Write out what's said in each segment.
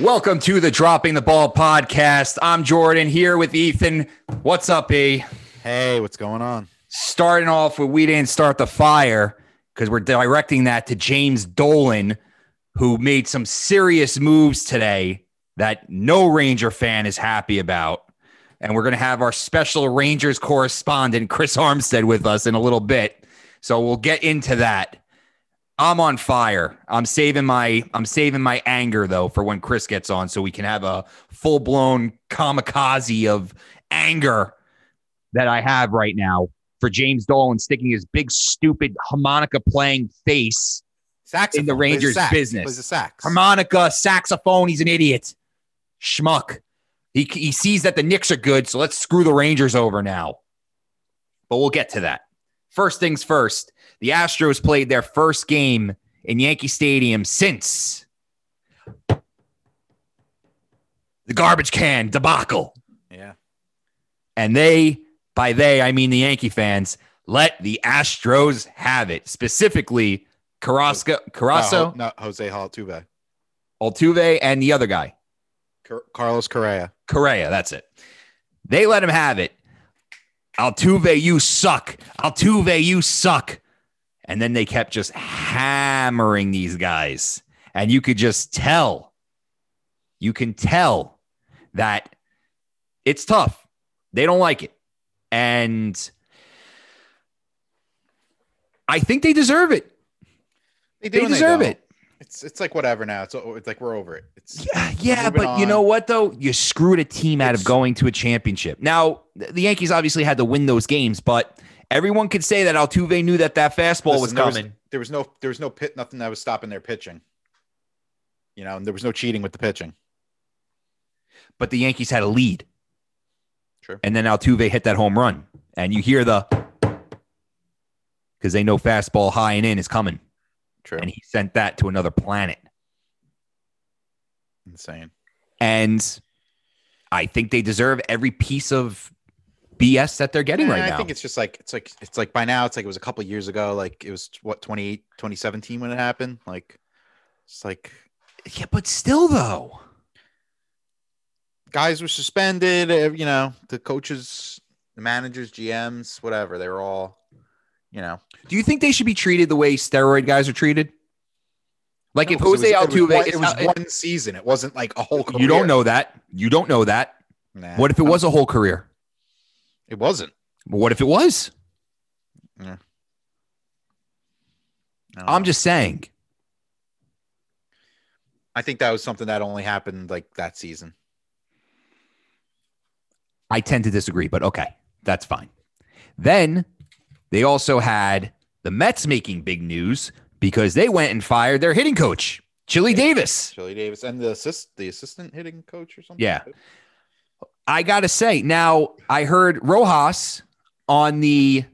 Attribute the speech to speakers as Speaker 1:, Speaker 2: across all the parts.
Speaker 1: Welcome to the Dropping the Ball podcast. I'm Jordan here with Ethan. What's up, E?
Speaker 2: Hey, what's going on?
Speaker 1: Starting off with we didn't start the fire because we're directing that to James Dolan, who made some serious moves today that no Ranger fan is happy about. And we're going to have our special Rangers correspondent, Chris Armstead, with us in a little bit. So we'll get into that. I'm on fire. I'm saving my I'm saving my anger though for when Chris gets on so we can have a full-blown kamikaze of anger that I have right now for James Dolan sticking his big stupid harmonica playing face
Speaker 2: Saxophone.
Speaker 1: in the Rangers
Speaker 2: sax.
Speaker 1: business.
Speaker 2: Plays the sax.
Speaker 1: harmonica, saxophone, he's an idiot. Schmuck. He he sees that the Knicks are good, so let's screw the Rangers over now. But we'll get to that. First things first. The Astros played their first game in Yankee Stadium since the garbage can debacle.
Speaker 2: Yeah.
Speaker 1: And they, by they, I mean the Yankee fans, let the Astros have it. Specifically, Carrasco, Carrasco,
Speaker 2: No, no, Jose Altuve.
Speaker 1: Altuve, and the other guy,
Speaker 2: Car- Carlos Correa.
Speaker 1: Correa. That's it. They let him have it. Altuve, you suck. Altuve, you suck. And then they kept just hammering these guys. And you could just tell, you can tell that it's tough. They don't like it. And I think they deserve it.
Speaker 2: They
Speaker 1: They deserve
Speaker 2: don't.
Speaker 1: it.
Speaker 2: It's it's like whatever now. It's, it's like we're over it. It's
Speaker 1: Yeah, yeah, but you know what though? You screwed a team out of going to a championship. Now, the Yankees obviously had to win those games, but everyone could say that Altuve knew that that fastball was
Speaker 2: there
Speaker 1: coming.
Speaker 2: there was no there was no pit nothing that was stopping their pitching. You know, and there was no cheating with the pitching.
Speaker 1: but the Yankees had a lead.
Speaker 2: True.
Speaker 1: And then Altuve hit that home run, and you hear the because they know fastball high and in is coming,
Speaker 2: True.
Speaker 1: and he sent that to another planet.
Speaker 2: Insane.
Speaker 1: And I think they deserve every piece of BS that they're getting
Speaker 2: Yeah,
Speaker 1: right
Speaker 2: I
Speaker 1: now.
Speaker 2: I think it's just like it's like it's like by now it's like it was a couple years ago. Like it was what 28, 2017 when it happened. Like it's like
Speaker 1: yeah, but still though.
Speaker 2: guys were suspended. uh, You know, the coaches, the managers, GMs, whatever. They were all, you know.
Speaker 1: Do you think they should be treated the way steroid guys are treated? Like if Jose
Speaker 2: it was,
Speaker 1: Altuve,
Speaker 2: it was, one, it was
Speaker 1: not-
Speaker 2: one season. It wasn't like a whole. Career.
Speaker 1: you don't know that. You don't know that.
Speaker 2: Nah,
Speaker 1: What if it was a whole career?
Speaker 2: It wasn't.
Speaker 1: But What if it was?
Speaker 2: Yeah.
Speaker 1: I'm just saying.
Speaker 2: I think that was something that only happened like that season.
Speaker 1: I tend to disagree, but okay, that's fine. Then they also had the Mets making big news because they went and fired their hitting coach, Chili Davis.
Speaker 2: Chili Davis and the assist, the assistant hitting coach or something.
Speaker 1: Yeah. I got to say, now I heard Rojas on the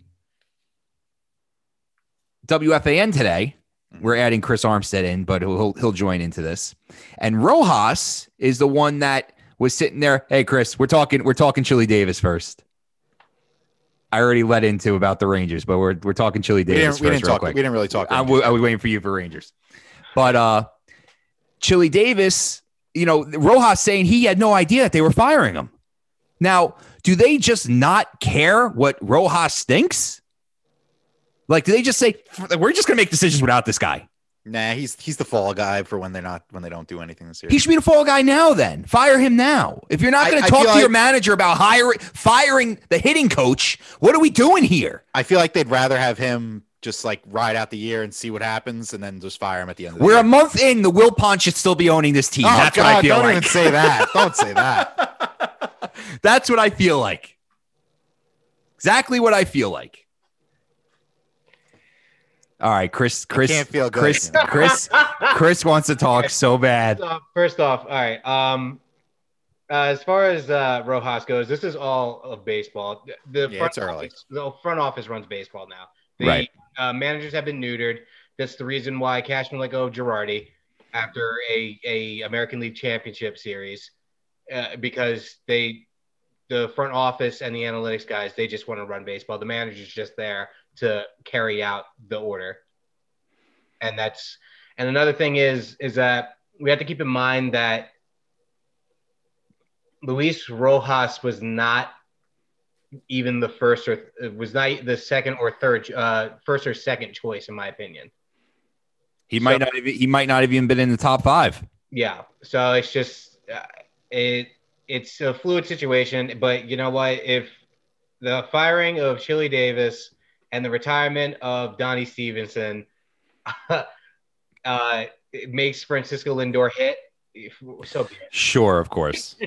Speaker 1: WFAN today. We're adding Chris Armstead in, but he'll he'll join into this. And Rojas is the one that was sitting there. Hey, Chris, we're talking we're talking Chili Davis first. I already let into about the Rangers, but we're we're talking Chili
Speaker 2: We
Speaker 1: Davis
Speaker 2: didn't, we didn't talk. We didn't really talk.
Speaker 1: I wa- I was waiting for you for Rangers. But uh Chili Davis, you know, Rojas saying he had no idea that they were firing him. Now, do they just not care what Rojas thinks? Like, do they just say we're just going to make decisions without this guy?
Speaker 2: Nah, he's he's the fall guy for when they're not when they don't do anything this year.
Speaker 1: He should be the fall guy now. Then fire him now. If you're not going to talk to
Speaker 2: feel
Speaker 1: your manager about hiring, firing the hitting coach, what are we doing here?
Speaker 2: I feel like they'd rather have him just like ride out the year and see what happens, and then just fire him at the end of the year.
Speaker 1: We're a month in. The Wilpons should still be owning this team.
Speaker 2: Oh,
Speaker 1: That's
Speaker 2: God,
Speaker 1: what I feel
Speaker 2: don't
Speaker 1: like.
Speaker 2: even say that. Don't say that.
Speaker 1: That's what I feel like. Exactly what I feel like. All right, Chris. Chris.
Speaker 2: can't feel good.
Speaker 1: Chris. Chris. Chris wants to talk so bad.
Speaker 3: First off, first off, all right. Um, Uh, as far as uh, Rojas goes, this is all of baseball. The
Speaker 2: Yeah,
Speaker 3: front office, the front office runs baseball now. The
Speaker 1: Right.
Speaker 3: uh, managers have been neutered. That's the reason why Cashman let go of Girardi after a, a American League Championship series, uh, because they, the front office and the analytics guys, they just want to run baseball. The manager's just there to carry out the order, and that's. And another thing is is that we have to keep in mind that Luis Rojas was not even the first or was not the second or third uh first or second choice in my opinion.
Speaker 1: He might
Speaker 3: So-
Speaker 1: not. Have, he might not have even been in the top five.
Speaker 3: Yeah. So it's just uh, it it's a fluid situation, but you know what if the firing of Chili Davis and the retirement of Donnie Stevenson uh it makes Francisco Lindor hit so be
Speaker 1: Sure, of course.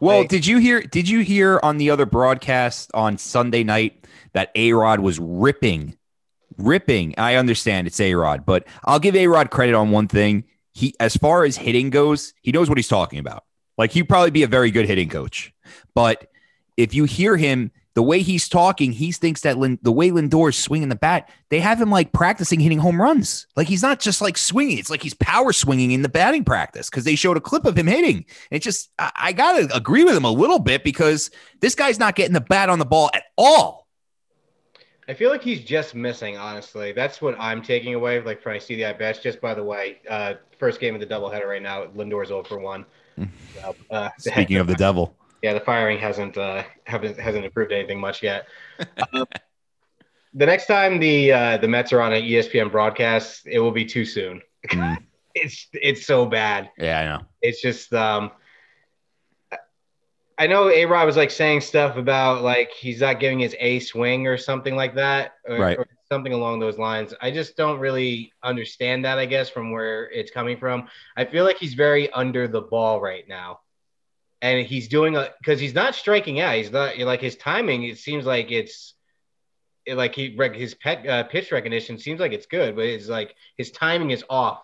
Speaker 1: Well,
Speaker 3: Like-
Speaker 1: did you hear? Did you hear on the other broadcast on Sunday night that A Rod was ripping, ripping? I understand it's A Rod, but I'll give A Rod credit on one thing. He, as far as hitting goes, he knows what he's talking about. Like he'd probably be a very good hitting coach, but if you hear him, the way he's talking, he thinks that the way Lindor is swinging the bat, they have him like practicing hitting home runs. Like he's not just like swinging; it's like he's power swinging in the batting practice because they showed a clip of him hitting. It just, I, I gotta agree with him a little bit because this guy's not getting the bat on the ball at all.
Speaker 3: I feel like he's just missing, honestly. That's what I'm taking away. Like when I see the at bats. Just by the way, uh, first game of the doubleheader right now. Lindor's 0 for one. So, uh,
Speaker 1: Speaking of the devil,
Speaker 3: yeah, the firing hasn't uh, haven't hasn't improved anything much yet. Um, the next time the uh, the Mets are on an ESPN broadcast, it will be too soon.
Speaker 1: Mm.
Speaker 3: It's it's so bad.
Speaker 1: yeah, I know.
Speaker 3: It's just um I know A Rod was like saying stuff about like he's not giving his A swing or something like that. Or,
Speaker 1: Right.
Speaker 3: or something along those lines. I just don't really understand that, I guess, from where it's coming from. I feel like he's very under the ball right now. And he's doing a because he's not striking out. He's not like his timing, it seems like it's it, like he his pet uh, pitch recognition seems like it's good, but it's like his timing is off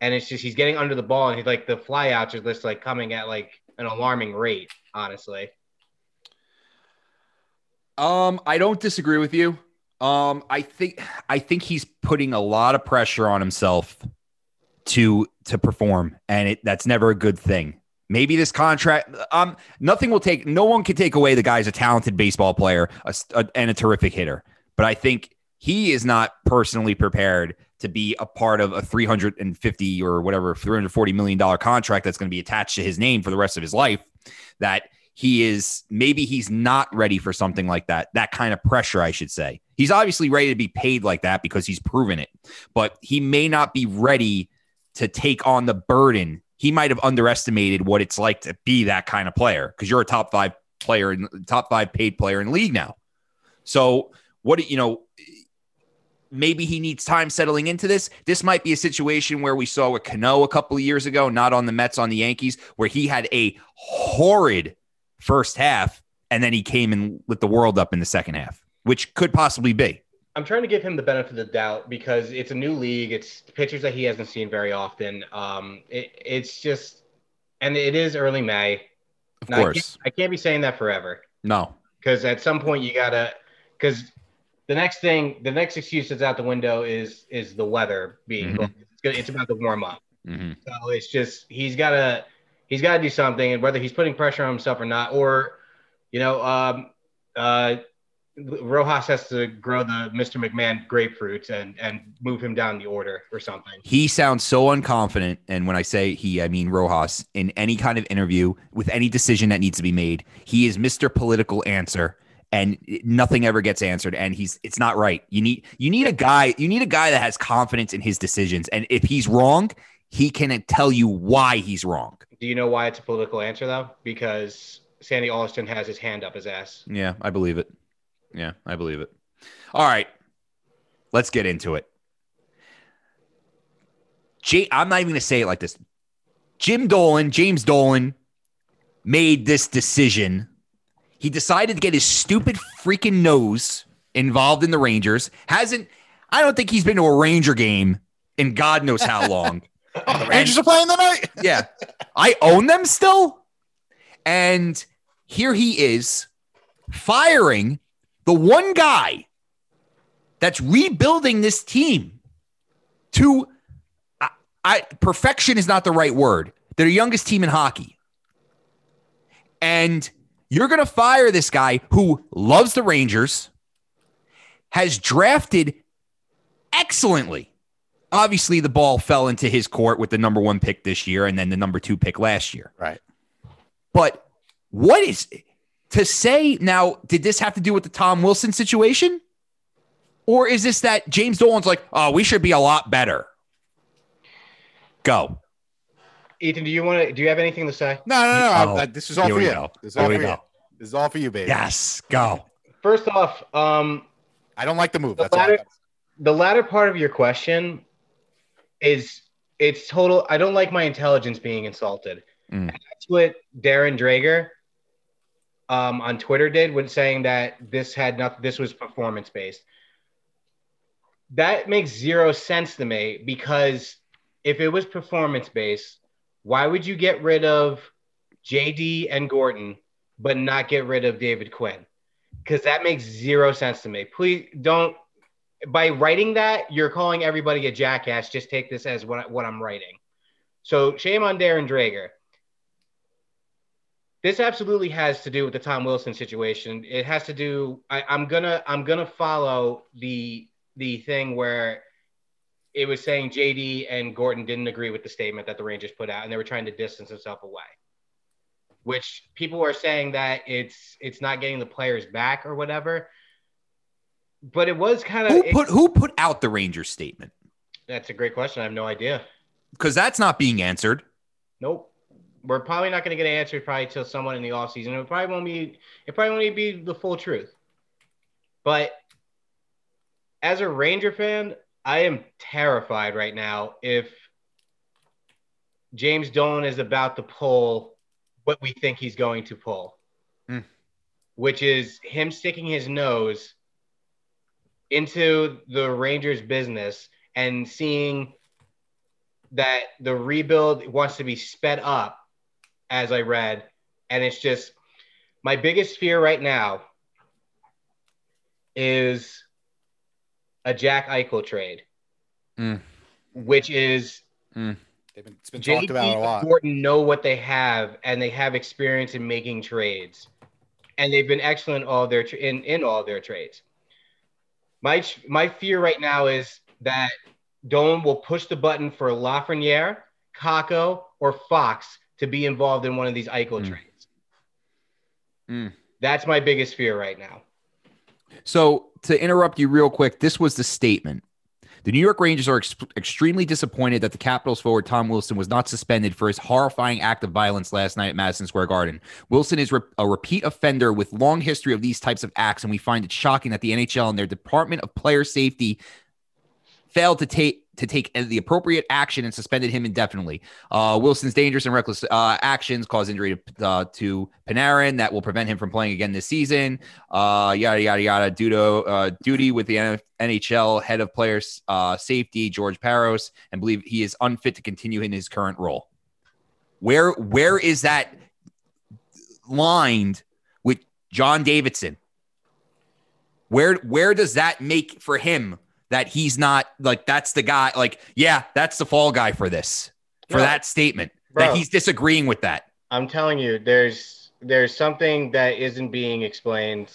Speaker 3: and it's just he's getting under the ball and he's like the flyouts are just like coming at like an alarming rate honestly
Speaker 1: Um, I don't disagree with you. Um, I think I think he's putting a lot of pressure on himself to to perform, and it that's never a good thing. Maybe this contract, um, nothing will take. No one can take away the guy's a talented baseball player a, a- and a terrific hitter, but I think he is not personally prepared to be a part of a 350 or whatever 340 million dollar contract that's going to be attached to his name for the rest of his life. That he is maybe he's not ready for something like that. That kind of pressure, I should say. He's obviously ready to be paid like that because he's proven it, but he may not be ready to take on the burden. He might have underestimated what it's like to be that kind of player because you're a top five player and top five paid player in league now. So what you know? Maybe he needs time settling into this. This might be a situation where we saw with Cano a couple of years ago, not on the Mets, on the Yankees, where he had a horrid first half and then he came and lit the world up in the second half, which could possibly be.
Speaker 3: i'm trying to give him the benefit of the doubt because it's a new league it's pitchers that he hasn't seen very often um it, it's just and it is early may
Speaker 1: Of
Speaker 3: Now, I
Speaker 1: course.
Speaker 3: can't, I can't be saying that forever
Speaker 1: No.
Speaker 3: because at some point you gotta because the next thing the next excuse that's out the window is is the weather being
Speaker 1: Mhm.
Speaker 3: it's, it's about to warm up
Speaker 1: hmm
Speaker 3: So it's just he's gotta he's gotta do something, and whether he's putting pressure on himself or not, or you know, um, uh, Rojas has to grow the Mr. McMahon grapefruits and and move him down the order or something.
Speaker 1: He sounds so unconfident. And when I say he, I mean Rojas in any kind of interview with any decision that needs to be made. He is Mr. Political Answer. And nothing ever gets answered, and he's it's not right. You need you need a guy you need a guy that has confidence in his decisions, and if he's wrong, he can tell you why he's wrong.
Speaker 3: Do you know why it's a political answer though? Because Sandy Alderson has his hand up his ass.
Speaker 1: Yeah, I believe it. Yeah, I believe it. All right, let's get into it. J- I'm not even going to say it like this. Jim Dolan, James Dolan, made this decision. He decided to get his stupid freaking nose involved in the Rangers. Hasn't, I don't think he's been to a Ranger game in God knows how long.
Speaker 2: The Rangers are playing tonight.
Speaker 1: yeah. I own them still. And here he is firing the one guy that's rebuilding this team to I, I perfection is not the right word. They're the youngest team in hockey. And you're going to fire this guy who loves the Rangers, has drafted excellently. Obviously, the ball fell into his court with the number one pick this year and then the number two pick last year.
Speaker 2: Right.
Speaker 1: But what is to say now? Did this have to do with the Tom Wilson situation? Or is this that James Dolan's like, oh, we should be a lot better? Go.
Speaker 3: Ethan, do you want to? Do you have anything to say?
Speaker 2: No, no, no.
Speaker 1: Oh,
Speaker 2: this is all for you.
Speaker 1: go.
Speaker 2: This is all
Speaker 1: Here we
Speaker 2: for you.
Speaker 1: go.
Speaker 2: This is all for you, baby.
Speaker 1: Yes, go.
Speaker 3: First off, um,
Speaker 2: I don't like the move.
Speaker 3: The
Speaker 2: That's
Speaker 3: latter-
Speaker 2: got.
Speaker 3: the latter part of your question is it's total. I don't like my intelligence being insulted.
Speaker 1: Mm.
Speaker 3: That's what Darren Dreger um, on Twitter did when saying that this had not. This was performance based. That makes zero sense to me because if it was performance based, why would you get rid of JD and Gordon but not get rid of David Quinn? Because that makes zero sense to me. Please don't by writing that, you're calling everybody a jackass. Just take this as what, what I'm writing. So shame on Darren Dreger. This absolutely has to do with the Tom Wilson situation. It has to do. I, I'm gonna I'm gonna follow the the thing where it was saying JD and Gordon didn't agree with the statement that the Rangers put out, and they were trying to distance themselves away. Which people are saying that it's it's not getting the players back or whatever. But it was kind of
Speaker 1: Who put who put out the Rangers statement?
Speaker 3: That's a great question. I have no idea.
Speaker 1: Because that's not being answered.
Speaker 3: Nope. We're probably not going to get an answer probably till someone in the off season. It probably won't be. It probably won't be the full truth. But as a Ranger fan, I am terrified right now if James Dolan is about to pull what we think he's going to pull,
Speaker 2: Hmm.
Speaker 3: which is him sticking his nose into the Rangers business and seeing that the rebuild wants to be sped up, as I read. And it's just my biggest fear right now is a Jack Eichel trade,
Speaker 1: Mm.
Speaker 3: which is
Speaker 2: They've been, it's been talked
Speaker 3: JD
Speaker 2: about a
Speaker 3: and
Speaker 2: lot.
Speaker 3: Gordon know what they have, and they have experience in making trades, and they've been excellent all their tra- in in all their trades. My my fear right now is that Dolan will push the button for Lafreniere, Kakko, or Fox to be involved in one of these Eichel
Speaker 1: Mm.
Speaker 3: trades.
Speaker 1: Mm.
Speaker 3: That's my biggest fear right now.
Speaker 1: So to interrupt you real quick, this was the statement. The New York Rangers are ex- extremely disappointed that the Capitals forward Tom Wilson was not suspended for his horrifying act of violence last night at Madison Square Garden. Wilson is re- a repeat offender with long history of these types of acts, and we find it shocking that the NHL and their Department of Player Safety failed to take to take the appropriate action and suspended him indefinitely. Uh, Wilson's dangerous and reckless uh, actions caused injury to, uh, to Panarin that will prevent him from playing again this season. Uh, yada yada yada. Due to uh, duty with the NHL head of players uh, safety George Parros, and believe he is unfit to continue in his current role. Where where is that lined with John Davidson? Where where does that make for him that he's not like that's the guy? Like, yeah, that's the fall guy for this for that statement
Speaker 3: Bro.
Speaker 1: that he's disagreeing with that.
Speaker 3: I'm telling you, there's there's something that isn't being explained.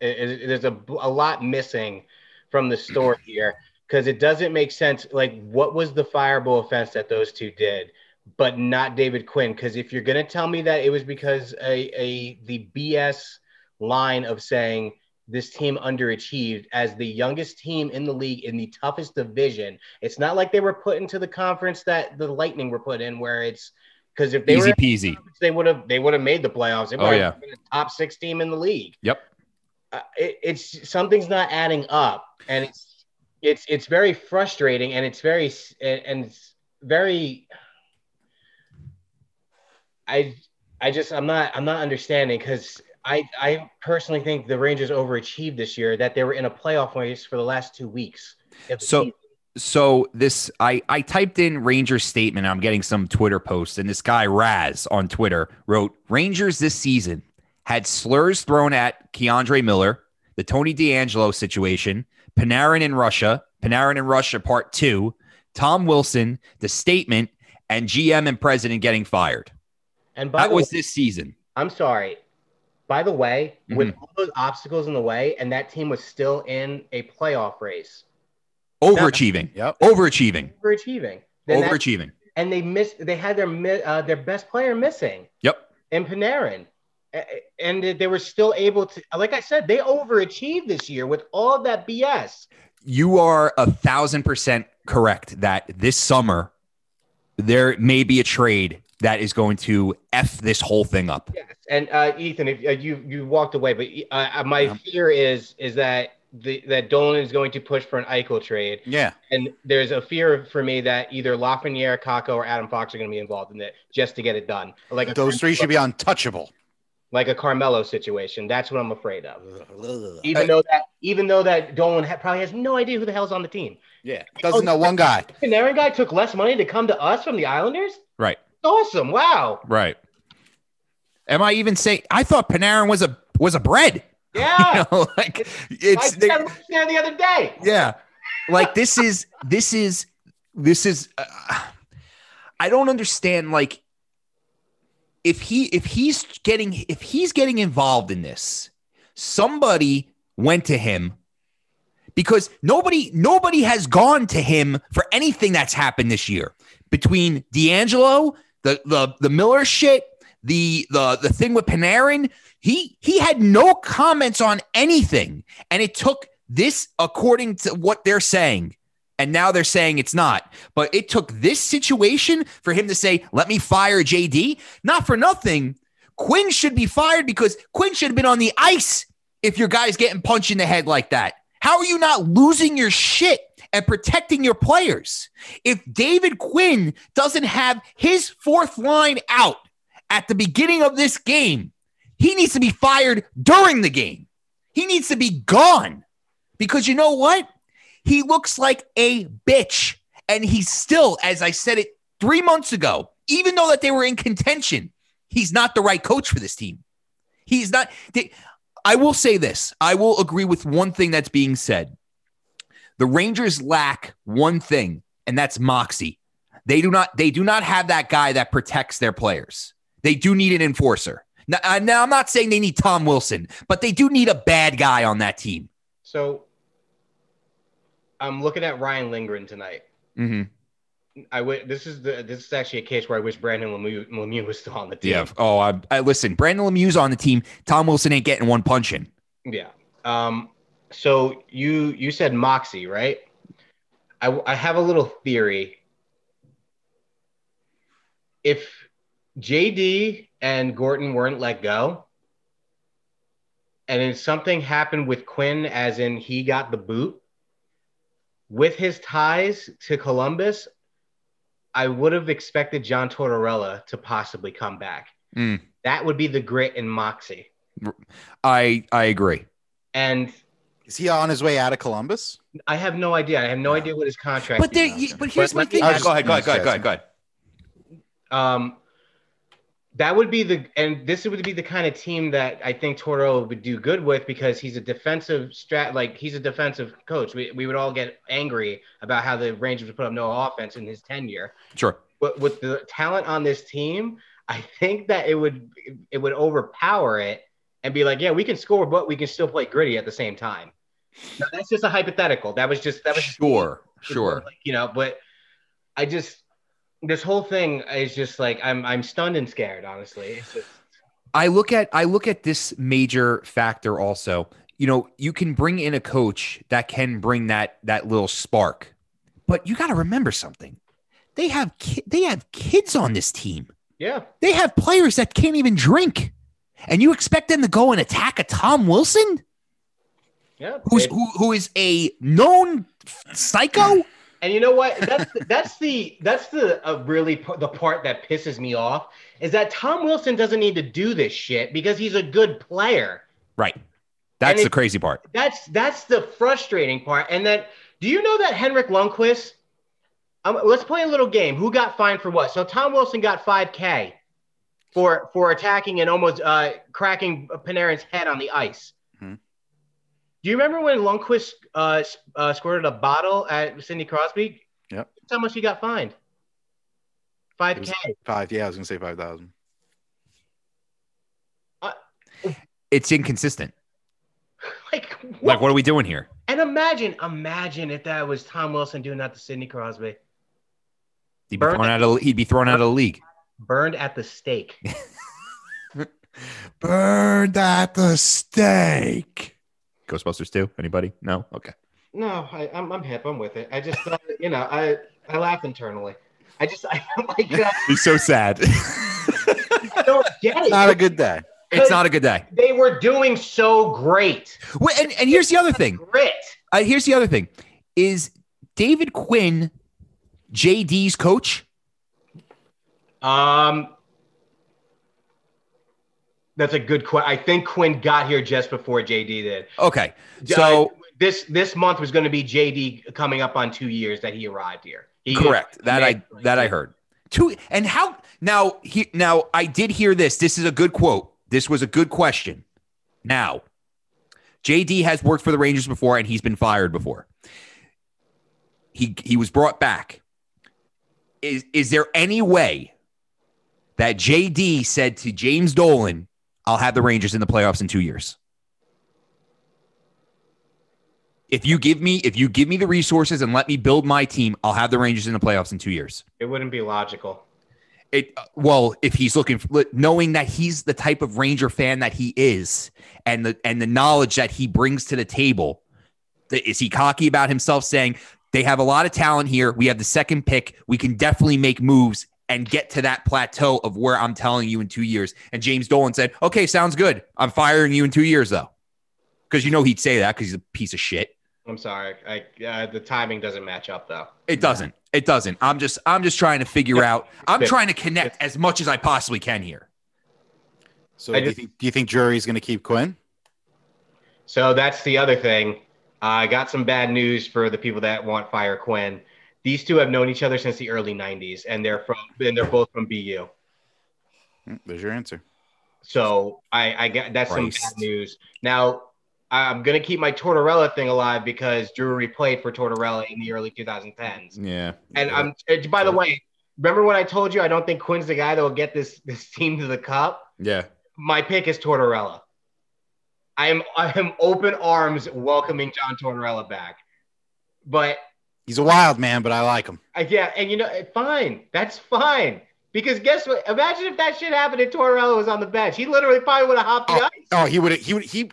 Speaker 3: It- it- there's a, a lot missing from the story here because it doesn't make sense. Like, what was the fireable offense that those two did, but not David Quinn? Because if you're gonna tell me that it was because a, a the BS line of saying this team underachieved as the youngest team in the league in the toughest division, it's not like they were put into the conference that the Lightning were put in, where it's because if they
Speaker 1: Easy
Speaker 3: were
Speaker 1: peasy.
Speaker 3: they would have they would have made the playoffs. They
Speaker 1: Oh, yeah.
Speaker 3: have been a top six team in the league.
Speaker 1: Yep.
Speaker 3: Uh, it, it's something's not adding up, and it's it's it's very frustrating, and it's very and and it's very. I I just I'm not I'm not understanding because I I personally think the Rangers overachieved this year that they were in a playoff race for the last two weeks.
Speaker 1: So- so this I I typed in Rangers statement. I'm getting some Twitter posts, and this guy Raz on Twitter wrote Rangers this season had slurs thrown at K'Andre Miller, the Tony DeAngelo situation, Panarin in Russia, Panarin in Russia Part Two, Tom Wilson, the statement, and GM and president getting fired.
Speaker 3: And
Speaker 1: That was this season.
Speaker 3: I'm sorry. By the way, with
Speaker 1: Mm-hmm.
Speaker 3: all those obstacles in the way, and that team was still in a playoff race,
Speaker 1: Overachieving.
Speaker 2: Yep.
Speaker 1: Overachieving.
Speaker 3: overachieving. Then that-
Speaker 1: Overachieving.
Speaker 3: and they missed. They had their uh, their best player missing
Speaker 1: Yep.
Speaker 3: in Panarin, and they were still able to. Like I said, they overachieved this year with all that BS.
Speaker 1: You are a thousand percent correct that this summer there may be a trade that is going to f this whole thing up.
Speaker 3: Yes, and uh, Ethan, if uh, you you walked away, but uh, uh, my
Speaker 2: Yeah.
Speaker 3: fear is is that the that Dolan is going to push for an Eichel trade,
Speaker 2: Yeah.
Speaker 3: and there's a fear for me that either Lafreniere, Kakko, or Adam Fox are going to be involved in it just to get it done. Like
Speaker 2: Those three should be untouchable.
Speaker 3: like a Carmelo situation. That's what I'm afraid of. Even though that even though that Dolan ha- probably has no idea who the hell's on the team.
Speaker 2: Yeah, doesn't know one guy.
Speaker 3: Panarin guy took less money to come to us from the Islanders.
Speaker 1: Right.
Speaker 3: Awesome! Wow.
Speaker 1: Right. Am I even saying I thought Panarin was a was a bread?
Speaker 3: Yeah.
Speaker 1: You know, like
Speaker 3: I
Speaker 1: it's
Speaker 3: said
Speaker 1: they-
Speaker 3: there the other day.
Speaker 1: yeah like this is this is this is uh, i don't understand like if he if he's getting if he's getting involved in this somebody went to him because nobody nobody has gone to him for anything that's happened this year between DeAngelo, the the the Miller shit, the the the thing with Panarin. He he had no comments on anything, and it took this according to what they're saying. And now they're saying it's not. But it took this situation for him to say, let me fire JD. Not for nothing. Quinn should be fired because Quinn should have been on the ice if your guy's getting punched in the head like that. How are you not losing your shit and protecting your players? If David Quinn doesn't have his fourth line out at the beginning of this game, he needs to be fired during the game. He needs to be gone because you know what? He looks like a bitch. And he's still, as I said it three months ago, even though that they were in contention, he's not the right coach for this team. He's not. They, I will say this. I will agree with one thing that's being said. The Rangers lack one thing, and that's moxie. They do not. They do not have that guy that protects their players. They do need an enforcer. Now, uh, now I'm not saying they need Tom Wilson, but they do need a bad guy on that team.
Speaker 3: So I'm looking at Ryan Lindgren tonight.
Speaker 1: Mm-hmm.
Speaker 3: I w- this is the this is actually a case where I wish Brandon Lemieux, Lemieux was still on the team.
Speaker 1: Yeah. Oh, I, I listen. Brandon Lemieux's on the team. Tom Wilson ain't getting one punch in.
Speaker 3: Yeah. Um. So you you said Moxie, right? I I have a little theory. If JD and Gordon weren't let go, and then something happened with Quinn, as in he got the boot, with his ties to Columbus, I would have expected John Tortorella to possibly come back.
Speaker 1: Mm.
Speaker 3: That would be the grit and moxie.
Speaker 1: I I agree.
Speaker 3: And
Speaker 2: Is he on his way out of Columbus?
Speaker 3: I have no idea. I have no idea what his contract.
Speaker 1: But there.
Speaker 3: is.
Speaker 1: you- But here's
Speaker 3: But
Speaker 1: my thing.
Speaker 3: me ask-
Speaker 1: Go ahead. Go ahead. Go ahead. Go ahead. Go ahead.
Speaker 3: Um, that would be the and this would be the kind of team that I think Toro would do good with because he's a defensive strat like he's a defensive coach. We, we would all get angry about how the Rangers would put up no offense in his tenure.
Speaker 1: Sure.
Speaker 3: But with the talent on this team, I think that it would it would overpower it and be like, yeah, we can score, but we can still play gritty at the same time. Now, that's just a hypothetical. That was just that was just
Speaker 1: Sure. Sure.
Speaker 3: like, you know, but I just this whole thing is just like I'm I'm stunned and scared, honestly. Just
Speaker 1: I look at I look at this major factor also. You know, you can bring in a coach that can bring that that little spark, but you got to remember something. They have ki- they have kids on this team.
Speaker 3: yeah.
Speaker 1: They have players that can't even drink, and you expect them to go and attack a Tom Wilson,
Speaker 3: Yeah.
Speaker 1: who's who, who is a known psycho.
Speaker 3: and you know what? That's that's the that's the uh, really the part that pisses me off is that Tom Wilson doesn't need to do this shit because he's a good player.
Speaker 1: Right. That's
Speaker 3: And
Speaker 1: the
Speaker 3: it-
Speaker 1: crazy part.
Speaker 3: That's that's the frustrating part. And then Do you know that Henrik Lundqvist? Um, let's play a little game. Who got fined for what? So Tom Wilson got 5K for for attacking and almost uh, cracking Panarin's head on the ice. Do you remember when Lundqvist uh, uh, squirted a bottle at Sidney Crosby?
Speaker 2: Yep.
Speaker 3: That's how much he got fined. 5K.
Speaker 2: Five. Yeah, I was gonna say five thousand.
Speaker 1: It's inconsistent.
Speaker 3: Like, what?
Speaker 1: Like, what are we doing here?
Speaker 3: And imagine, imagine if that was Tom Wilson doing that to Sidney Crosby.
Speaker 1: He'd be
Speaker 3: Burn
Speaker 1: thrown out of he'd be thrown out of the league.
Speaker 3: Burned at the stake.
Speaker 1: Burned at the stake. Ghostbusters 2? Anybody? No? Okay.
Speaker 3: No, I, I'm, I'm hip. I'm with it. I just, uh, you know, I, I laugh internally. I just, I like, uh,
Speaker 1: He's so sad.
Speaker 3: I don't get it.
Speaker 2: Not a good day.
Speaker 1: it's not a good day.
Speaker 3: They were doing so great.
Speaker 1: Wait, and, and here's the other thing.
Speaker 3: Grit.
Speaker 1: Uh, here's the other thing. Is David Quinn JD's coach?
Speaker 3: Um, that's a good question. I think Quinn got here just before JD did.
Speaker 1: Okay.
Speaker 3: Uh,
Speaker 1: So
Speaker 3: this this month was going to be JD coming up on two years that he arrived here. He,
Speaker 1: correct. That I that I heard. Two and how now he now I did hear this. This is a good quote. This was a good question. Now, JD has worked for the Rangers before and he's been fired before. He he was brought back. Is is there any way that JD said to James Dolan, I'll have the Rangers in the playoffs in 2 years? If you give me if you give me the resources and let me build my team, I'll have the Rangers in the playoffs in 2 years.
Speaker 3: It wouldn't be logical.
Speaker 1: It well, if he's looking for, knowing that he's the type of Ranger fan that he is, and the and the knowledge that he brings to the table, is he cocky about himself? Saying they have a lot of talent here. We have the second pick. We can definitely make moves and get to that plateau of where I'm telling you in two years. And James Dolan said, "Okay, sounds good. I'm firing you in two years, though." Because you know he'd say that because he's a piece of shit.
Speaker 3: I'm sorry. I, uh, the timing doesn't match up though.
Speaker 1: It doesn't. It doesn't. I'm just I'm just trying to figure out. I'm trying to connect as much as I possibly can here.
Speaker 2: So
Speaker 3: I
Speaker 2: do you think do you think Drury's gonna keep Quinn?
Speaker 3: So that's the other thing. I got some bad news for the people that want fire Quinn. These two have known each other since the early '90s, and they're from and they're both from BU.
Speaker 2: Mm, There's your answer.
Speaker 3: So I, I got that's some bad news. Now I'm gonna keep my Tortorella thing alive because Drury played for Tortorella in the early 2010s.
Speaker 2: Yeah.
Speaker 3: And I'm by the way, remember when I told you I don't think Quinn's the guy that will get this this team to the cup?
Speaker 1: Yeah.
Speaker 3: My pick is Tortorella. I am I am open arms welcoming John Tortorella back. But
Speaker 2: He's a wild man, but I like him.
Speaker 3: uh, yeah, and you know, uh, fine, that's fine. Because guess what? Imagine if that shit happened and Tortorella was on the bench. He literally probably would have hopped the ice.
Speaker 2: Oh, he would he would he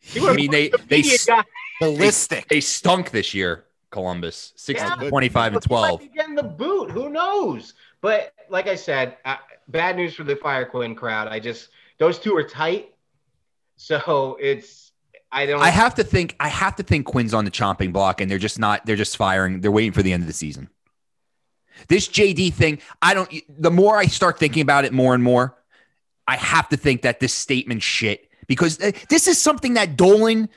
Speaker 3: He
Speaker 1: I
Speaker 3: would've
Speaker 1: mean, they
Speaker 3: the
Speaker 1: they
Speaker 3: media
Speaker 2: ballistic.
Speaker 1: they stunk this year. Columbus, six
Speaker 3: Yeah.
Speaker 1: 25 and
Speaker 3: He might
Speaker 1: 12.
Speaker 3: be getting the boot. Who knows? But like I said, uh, bad news for the Fire Quinn crowd. I just those two are tight, so it's I don't.
Speaker 1: I have to think. I have to think Quinn's on the chomping block, and they're just not. They're just firing. They're waiting for the end of the season. This JD thing, I don't. The more I start thinking about it, more and more, I have to think that this statement shit because uh, this is something that Dolan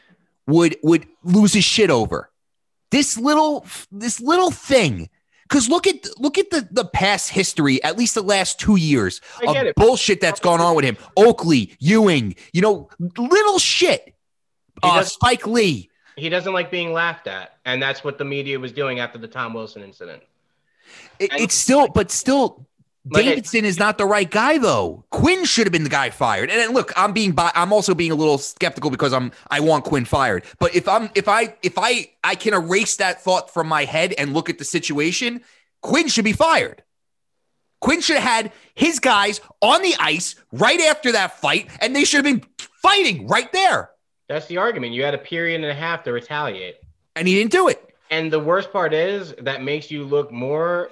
Speaker 1: would would lose his shit over. This little this little thing. Because look at look at the the past history, at least the last two years of
Speaker 3: it.
Speaker 1: bullshit that's gone on with him. Oakley, Ewing, you know, little shit. Uh, Spike Lee.
Speaker 3: he doesn't like being laughed at, and that's what the media was doing after the Tom Wilson incident.
Speaker 1: It,
Speaker 3: And-
Speaker 1: it's still, but still,
Speaker 3: Like I-
Speaker 1: Davidson is not the right guy though. Quinn should have been the guy fired. And then, look, I'm being, bi- I'm also being a little skeptical because I'm, I want Quinn fired. But if I'm, if I, if I, I can erase that thought from my head and look at the situation, Quinn should be fired. Quinn should have had his guys on the ice right after that fight, and they should have been fighting right there.
Speaker 3: That's the argument. You had a period and a half to retaliate.
Speaker 1: And he didn't do it.
Speaker 3: And the worst part is that makes you look more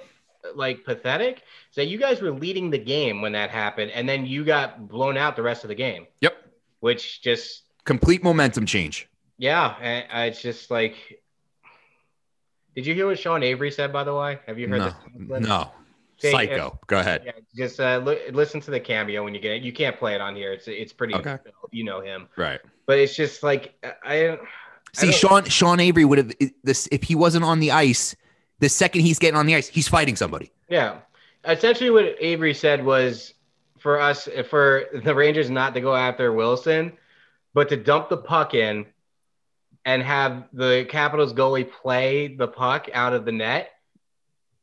Speaker 3: like pathetic. So you guys were leading the game when that happened, and then you got blown out the rest of the game.
Speaker 1: Yep.
Speaker 3: Which just
Speaker 1: Complete momentum change.
Speaker 3: yeah, and it's just like. Did you hear what Sean Avery said? By the way, have you heard
Speaker 1: No,
Speaker 3: this?
Speaker 1: no.
Speaker 3: Say,
Speaker 1: Psycho. Go ahead.
Speaker 3: Yeah, just uh, li- listen to the cameo when you get it. You can't play it on here. It's it's pretty.
Speaker 1: Okay.
Speaker 3: You know him,
Speaker 1: Right.
Speaker 3: But it's just like I
Speaker 1: See,
Speaker 3: don't-
Speaker 1: Sean Sean Avery would have this if he wasn't on the ice. The second he's getting on the ice, he's fighting somebody.
Speaker 3: Yeah. Essentially, what Avery said was for us, for the Rangers not to go after Wilson, but to dump the puck in and have the Capitals goalie play the puck out of the net.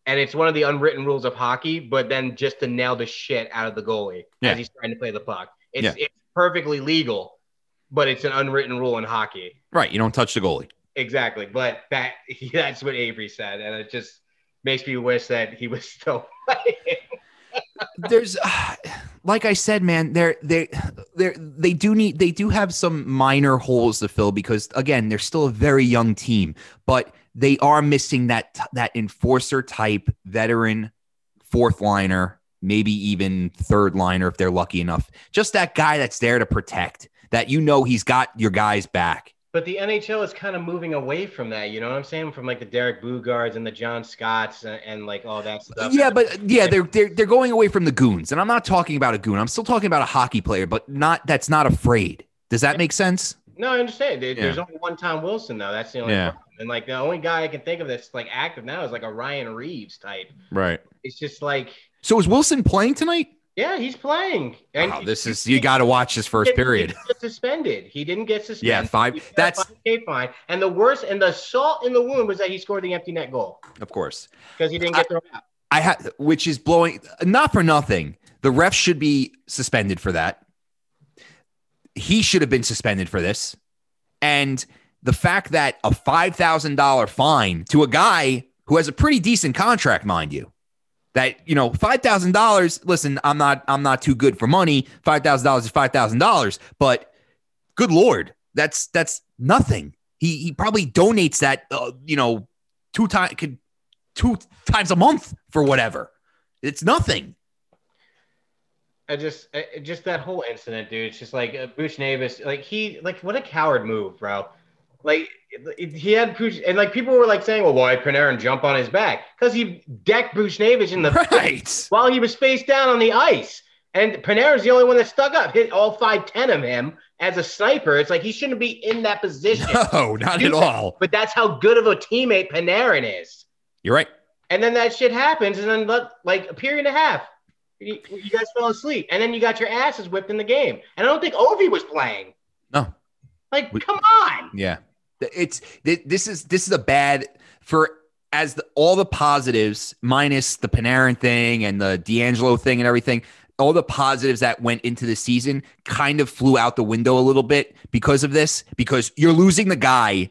Speaker 3: And it's one of the unwritten rules of hockey, but then just to nail the shit out of the goalie
Speaker 1: Yeah.
Speaker 3: as he's trying to play the puck. It's,
Speaker 1: Yeah.
Speaker 3: it's perfectly legal, but it's an unwritten rule in hockey.
Speaker 1: Right. You don't touch the goalie.
Speaker 3: Exactly. But that that's what Avery said. And it just makes me wish that he was still playing.
Speaker 1: There's like I said, man, they're they they they do need they do have some minor holes to fill because again, they're still a very young team, but they are missing that that enforcer type veteran fourth liner, maybe even third liner if they're lucky enough. Just that guy that's there to protect. That you know he's got your guys back.
Speaker 3: But the NHL is kind of moving away from that. You know what I'm saying? From like the Derek Boogaards and the John Scotts and, and like all that stuff.
Speaker 1: Yeah, but yeah, they're they're they're going away from the goons, and I'm not talking about a goon. I'm still talking about a hockey player, but not that's not afraid. Does that make sense?
Speaker 3: no, I understand. There- There's only one Tom Wilson though. That's the only
Speaker 1: Yeah.
Speaker 3: problem. And like the only guy I can think of that's like active now is like a Ryan Reaves type.
Speaker 1: Right.
Speaker 3: It's just like,
Speaker 1: So is Wilson playing tonight?
Speaker 3: Yeah, he's playing. And
Speaker 1: Wow, this is you got to watch this first period.
Speaker 3: suspended. He didn't get suspended.
Speaker 1: Yeah, five-
Speaker 3: He got a
Speaker 1: that's-
Speaker 3: 5K fine. And the worst and the salt in the wound was that he scored the empty net goal
Speaker 1: Of course,
Speaker 3: because he didn't get thrown out.
Speaker 1: I had which is blowing. Not for nothing. The refs should be suspended for that. He should have been suspended for this, and the fact that a five thousand dollar fine to a guy who has a pretty decent contract, mind you. That you know, five thousand dollars. Listen, I'm not, I'm not too good for money. Five thousand dollars is five thousand dollars, but good lord, that's that's nothing. He he probably donates that, uh, you know, two times could two times a month for whatever. It's nothing.
Speaker 3: I just, I- just that whole incident, dude. It's just like uh, Buchnevich, like he, like what a coward move, bro. Like he had Bush, and like people were like saying, well, why Panarin jump on his back? Because he decked Buchnevich in the
Speaker 1: Right.
Speaker 3: while he was face down on the ice. And Panarin's the only one that stuck up, hit all five ten of him as a sniper. It's like he shouldn't be in that position.
Speaker 1: No, not at all.
Speaker 3: But that's how good of a teammate Panarin is.
Speaker 1: You're right.
Speaker 3: And then that shit happens, and then let- like a period and a half, you, you guys fell asleep, and then you got your asses whipped in the game. And I don't think Ovi was playing.
Speaker 1: No.
Speaker 3: Like,
Speaker 1: We-
Speaker 3: come on.
Speaker 1: Yeah. It's this is this is a bad for as the, all the positives minus the Panarin thing and the DeAngelo thing and everything. All the positives that went into the season kind of flew out the window a little bit because of this. Because you're losing the guy,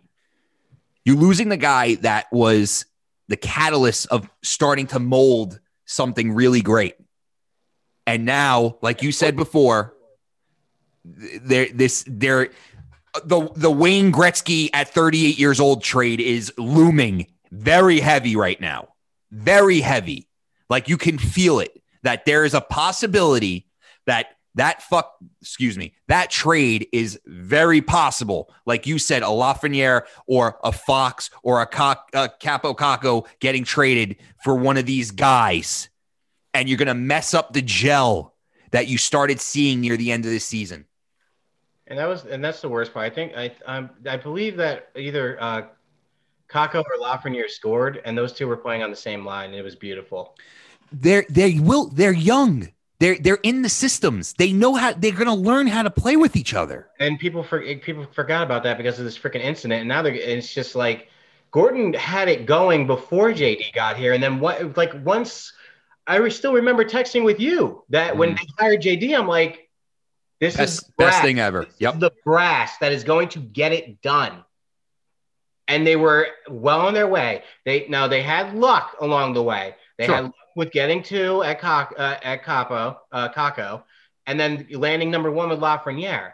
Speaker 1: you're losing the guy that was the catalyst of starting to mold something really great. And now, like you said before, there this there the the Wayne Gretzky at 38 years old trade is looming very heavy right now. Very heavy. Like you can feel it that there is a possibility that that fuck excuse me that trade is very possible like you said a lafreniere or a fox or a, cock, a Kaapo Kakko getting traded for one of these guys and you're going to mess up the gel that you started seeing near the end of this season
Speaker 3: And that was, and that's the worst part. I think I, um, I believe that either uh, Kakko or Lafreniere scored, and those two were playing on the same line, and it was beautiful.
Speaker 1: they're they will they're young they're they're in the systems they know how they're going to learn how to play with each other
Speaker 3: And people for, people forgot about that because of this freaking incident, and now they're, it's just like Gordon had it going before JD got here, and then what? Like once, I re- still remember texting with you that when they hired JD, I'm like, this is
Speaker 1: best
Speaker 3: the
Speaker 1: best thing ever
Speaker 3: This is
Speaker 1: yep
Speaker 3: the brass that is going to get it done. And they were well on their way. They now they had luck along the way. They
Speaker 1: Sure.
Speaker 3: had luck with getting to at Cock, uh, at Kaapo, uh, Kakko, and then landing number one with Lafreniere.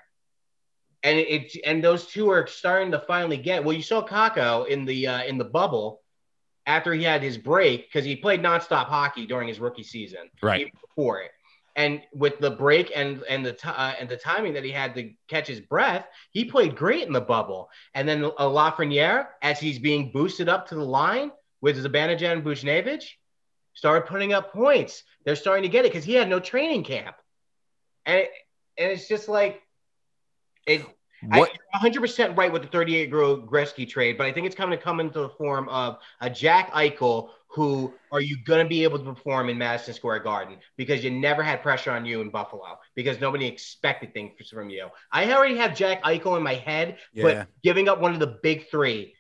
Speaker 3: And it and those two are starting to finally get. Well, you saw Kakko in the uh, in the bubble after he had his break because he played nonstop hockey during his rookie season
Speaker 1: right
Speaker 3: before it. And with the break and and the t- uh, and the timing that he had to catch his breath, he played great in the bubble. And then uh, Lafreniere, as he's being boosted up to the line with Zibanejad and Buchnevich, started putting up points. They're starting to get it because he had no training camp, and it, and it's just like it.
Speaker 1: What?
Speaker 3: I, you're 100% right with the 38 year old Gretzky trade, but I think it's coming to come into the form of a Jack Eichel who are you going to be able to perform in Madison Square Garden because you never had pressure on you in Buffalo because nobody expected things from you. I already have Jack Eichel in my head,
Speaker 2: Yeah.
Speaker 3: but giving up one of the big three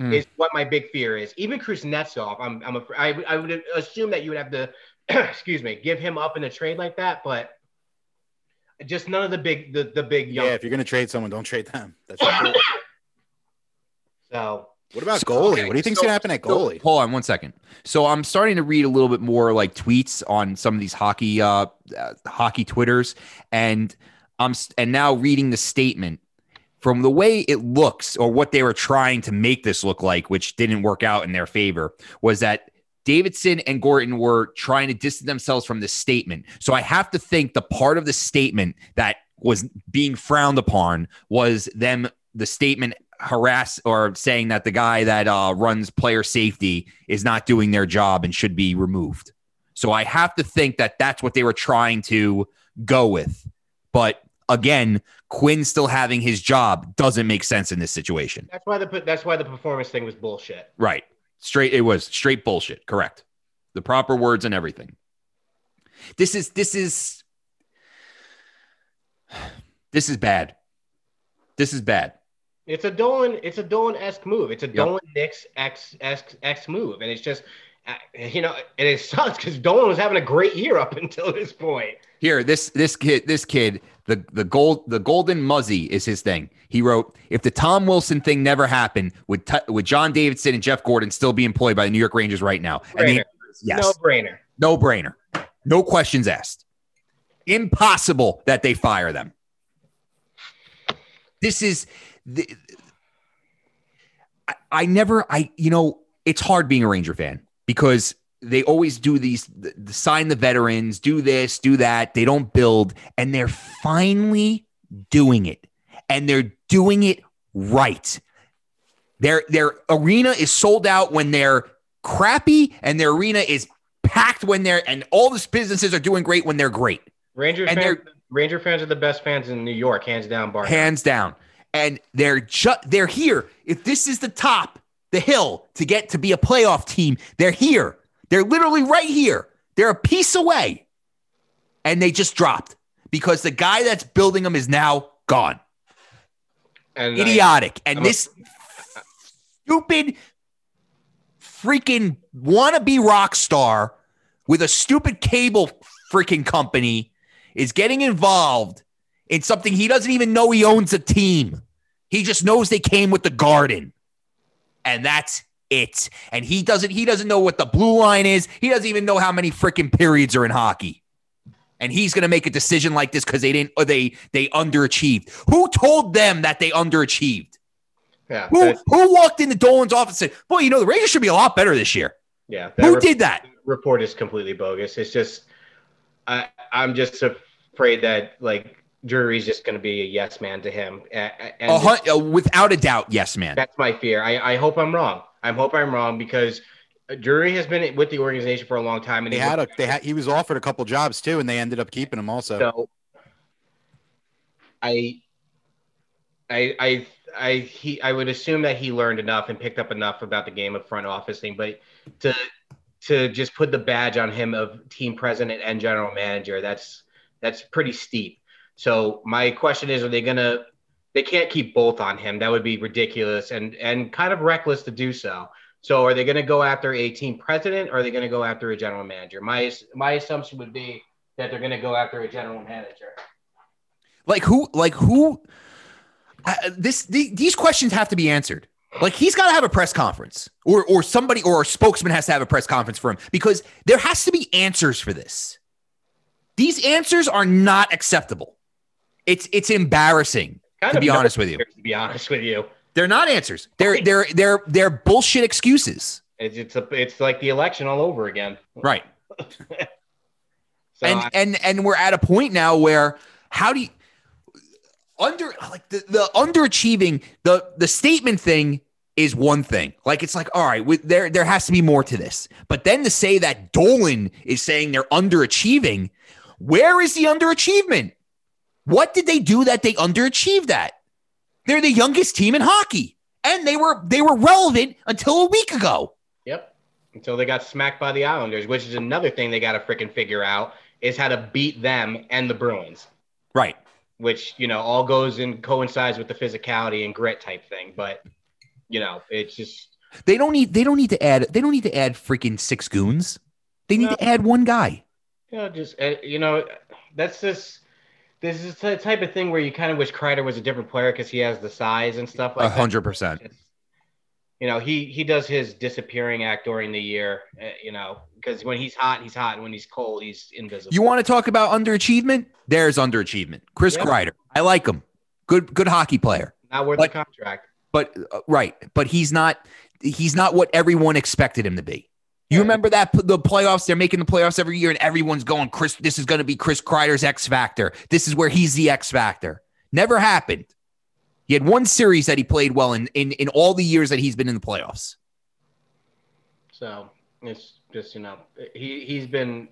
Speaker 1: Mm.
Speaker 3: is what my big fear is. Even Kuznetsov, I'm, I'm a, I, would- I would assume that you would have to, excuse me, give him up in a trade like that, but just none of the big, the, the big young.
Speaker 2: Yeah, if you're gonna trade someone, don't trade them. That's
Speaker 3: so
Speaker 2: what about goalie?
Speaker 1: okay,
Speaker 2: what do you think's
Speaker 1: so-
Speaker 2: gonna happen at
Speaker 1: So,
Speaker 2: goalie?
Speaker 1: hold on one second. So I'm starting to read a little bit more like tweets on some of these hockey uh, uh hockey twitters and I'm s- and now reading the statement from the way it looks or what they were trying to make this look like which didn't work out in their favor was that Davidson and Gorton were trying to distance themselves from the statement. So I have to think the part of the statement that was being frowned upon was them the statement harass or saying that the guy that uh, runs player safety is not doing their job and should be removed. So I have to think that that's what they were trying to go with. But again, Quinn still having his job doesn't make sense in this situation.
Speaker 3: that's why the that's why the performance thing was bullshit.
Speaker 1: Right. Straight it was straight bullshit. Correct. The proper words and everything. This is this is this is bad. This is bad.
Speaker 3: It's a Dolan, it's a Dolan esque move. It's a
Speaker 1: Yep.
Speaker 3: Dolan Knicks X X X move, and it's just, you know, and it sucks because Dolan was having a great year up until this point.
Speaker 1: Here, this this kid, this kid, the the gold, the golden muzzy is his thing. He wrote, "If the Tom Wilson thing never happened, would T- would John Davidson and Jeff Gorton still be employed by the New York Rangers right now?" And the
Speaker 3: Brainer.
Speaker 1: answer is yes,
Speaker 3: No brainer.
Speaker 1: no brainer, no questions asked. Impossible that they fire them. This is the. I, I never, I you know, it's hard being a Ranger fan because they always do these th- th- sign the veterans, do this, do that. They don't build, and they're finally doing it, and they're doing it right. Their their arena is sold out when they're crappy, and their arena is packed when they're and all these businesses are doing great when they're great,
Speaker 3: Ranger
Speaker 1: And
Speaker 3: fans, Ranger fans are the best fans in New York, hands down. Bar.
Speaker 1: hands down. And they're just they're here. If this is the top, the hill to get to be a playoff team, they're here. They're literally right here. They're a piece away. And they just dropped because the guy that's building them is now gone.
Speaker 3: and I-
Speaker 1: Idiotic. And
Speaker 3: I'm a-
Speaker 1: this stupid freaking wannabe rock star with a stupid cable freaking company is getting involved in something he doesn't even know he owns a team. He just knows they came with the garden. And that's it. And he doesn't he doesn't know what the blue line is. He doesn't even know how many freaking periods are in hockey. And he's going to make a decision like this cuz they didn't or they they underachieved. Who told them that they underachieved?
Speaker 3: yeah,
Speaker 1: Who who walked into Dolan's office and said, "Boy, you know the Rangers should be a lot better this year."
Speaker 3: yeah.
Speaker 1: Who
Speaker 3: re-
Speaker 1: did that?
Speaker 3: report is completely bogus. It's just, I, I'm just afraid that like Drury's just going to be a yes man to him, A- a- and
Speaker 1: A hun- uh, without a doubt, yes, man.
Speaker 3: that's my fear. I, I hope I'm wrong. I hope I'm wrong because Drury has been with the organization for a long time, and
Speaker 2: They
Speaker 3: he
Speaker 2: had a they had he was offered a couple jobs too, and they ended up keeping him also.
Speaker 3: So I I I I he I would assume that he learned enough and picked up enough about the game of front office thing, but to to just put the badge on him of team president and general manager, that's that's pretty steep. So my question is, are they gonna they can't keep both on him. That would be ridiculous and and kind of reckless to do so. So are they going to go after a team president or are they going to go after a general manager? My my assumption would be that they're going to go after a general manager.
Speaker 1: Like who? Like who? Uh, this the, these questions have to be answered. Like he's got to have a press conference, or or somebody or a spokesman has to have a press conference for him because there has to be answers for this. These answers are not acceptable. It's it's embarrassing.
Speaker 3: Kind
Speaker 1: To be honest with you.
Speaker 3: To be honest with you,
Speaker 1: They're not answers. They're they're they're they're bullshit excuses.
Speaker 3: it's it's a, it's like the election all over again.
Speaker 1: Right.
Speaker 3: So
Speaker 1: and
Speaker 3: I-
Speaker 1: and and we're at a point now where how do you under like the, the underachieving the the statement thing is one thing like it's like all right with there there has to be more to this but then to say that dolan is saying they're underachieving where is the underachievement what did they do that they underachieved at They're the youngest team in hockey, and they were they were relevant until a week ago.
Speaker 3: Yep. Until they got smacked by the Islanders, which is another thing they got to freaking figure out is how to beat them and the Bruins,
Speaker 1: Right.
Speaker 3: which you know all goes and coincides with the physicality and grit type thing. But you know, it's just
Speaker 1: They don't need they don't need to add they don't need to add freaking six goons. They need
Speaker 3: No.
Speaker 1: to add one guy.
Speaker 3: you know, just uh, you know, that's just this is the type of thing where you kind of wish Kreider was a different player because he has the size and stuff like that.
Speaker 1: hundred percent.
Speaker 3: You know, he he does his disappearing act during the year. Uh, you know, because when he's hot, he's hot, and when he's cold, he's invisible.
Speaker 1: You want to talk about underachievement? There's underachievement. Chris
Speaker 3: Yeah.
Speaker 1: Kreider. I like him. Good good hockey player.
Speaker 3: not worth
Speaker 1: But-
Speaker 3: the contract.
Speaker 1: But uh, right, but he's not he's not what everyone expected him to be. You remember that the playoffs? They're making the playoffs every year, and everyone's going, "Chris, this is going to be Chris Kreider's X factor. This is where he's the X factor." Never happened. He had one series that he played well in in in all the years that he's been in the playoffs.
Speaker 3: So it's just you know he he's been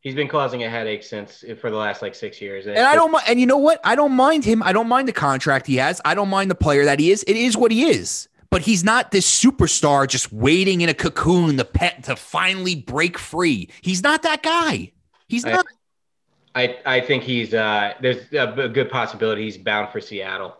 Speaker 3: he's been causing a headache since for the last like six years.
Speaker 1: And I don't mind. And you know what? I don't mind him. I don't mind the contract he has. I don't mind the player that he is. It is what he is. But he's not this superstar just waiting in a cocoon the pet to finally break free. He's not that guy. He's
Speaker 3: I-
Speaker 1: not.
Speaker 3: I I think he's uh there's a good possibility he's bound for Seattle.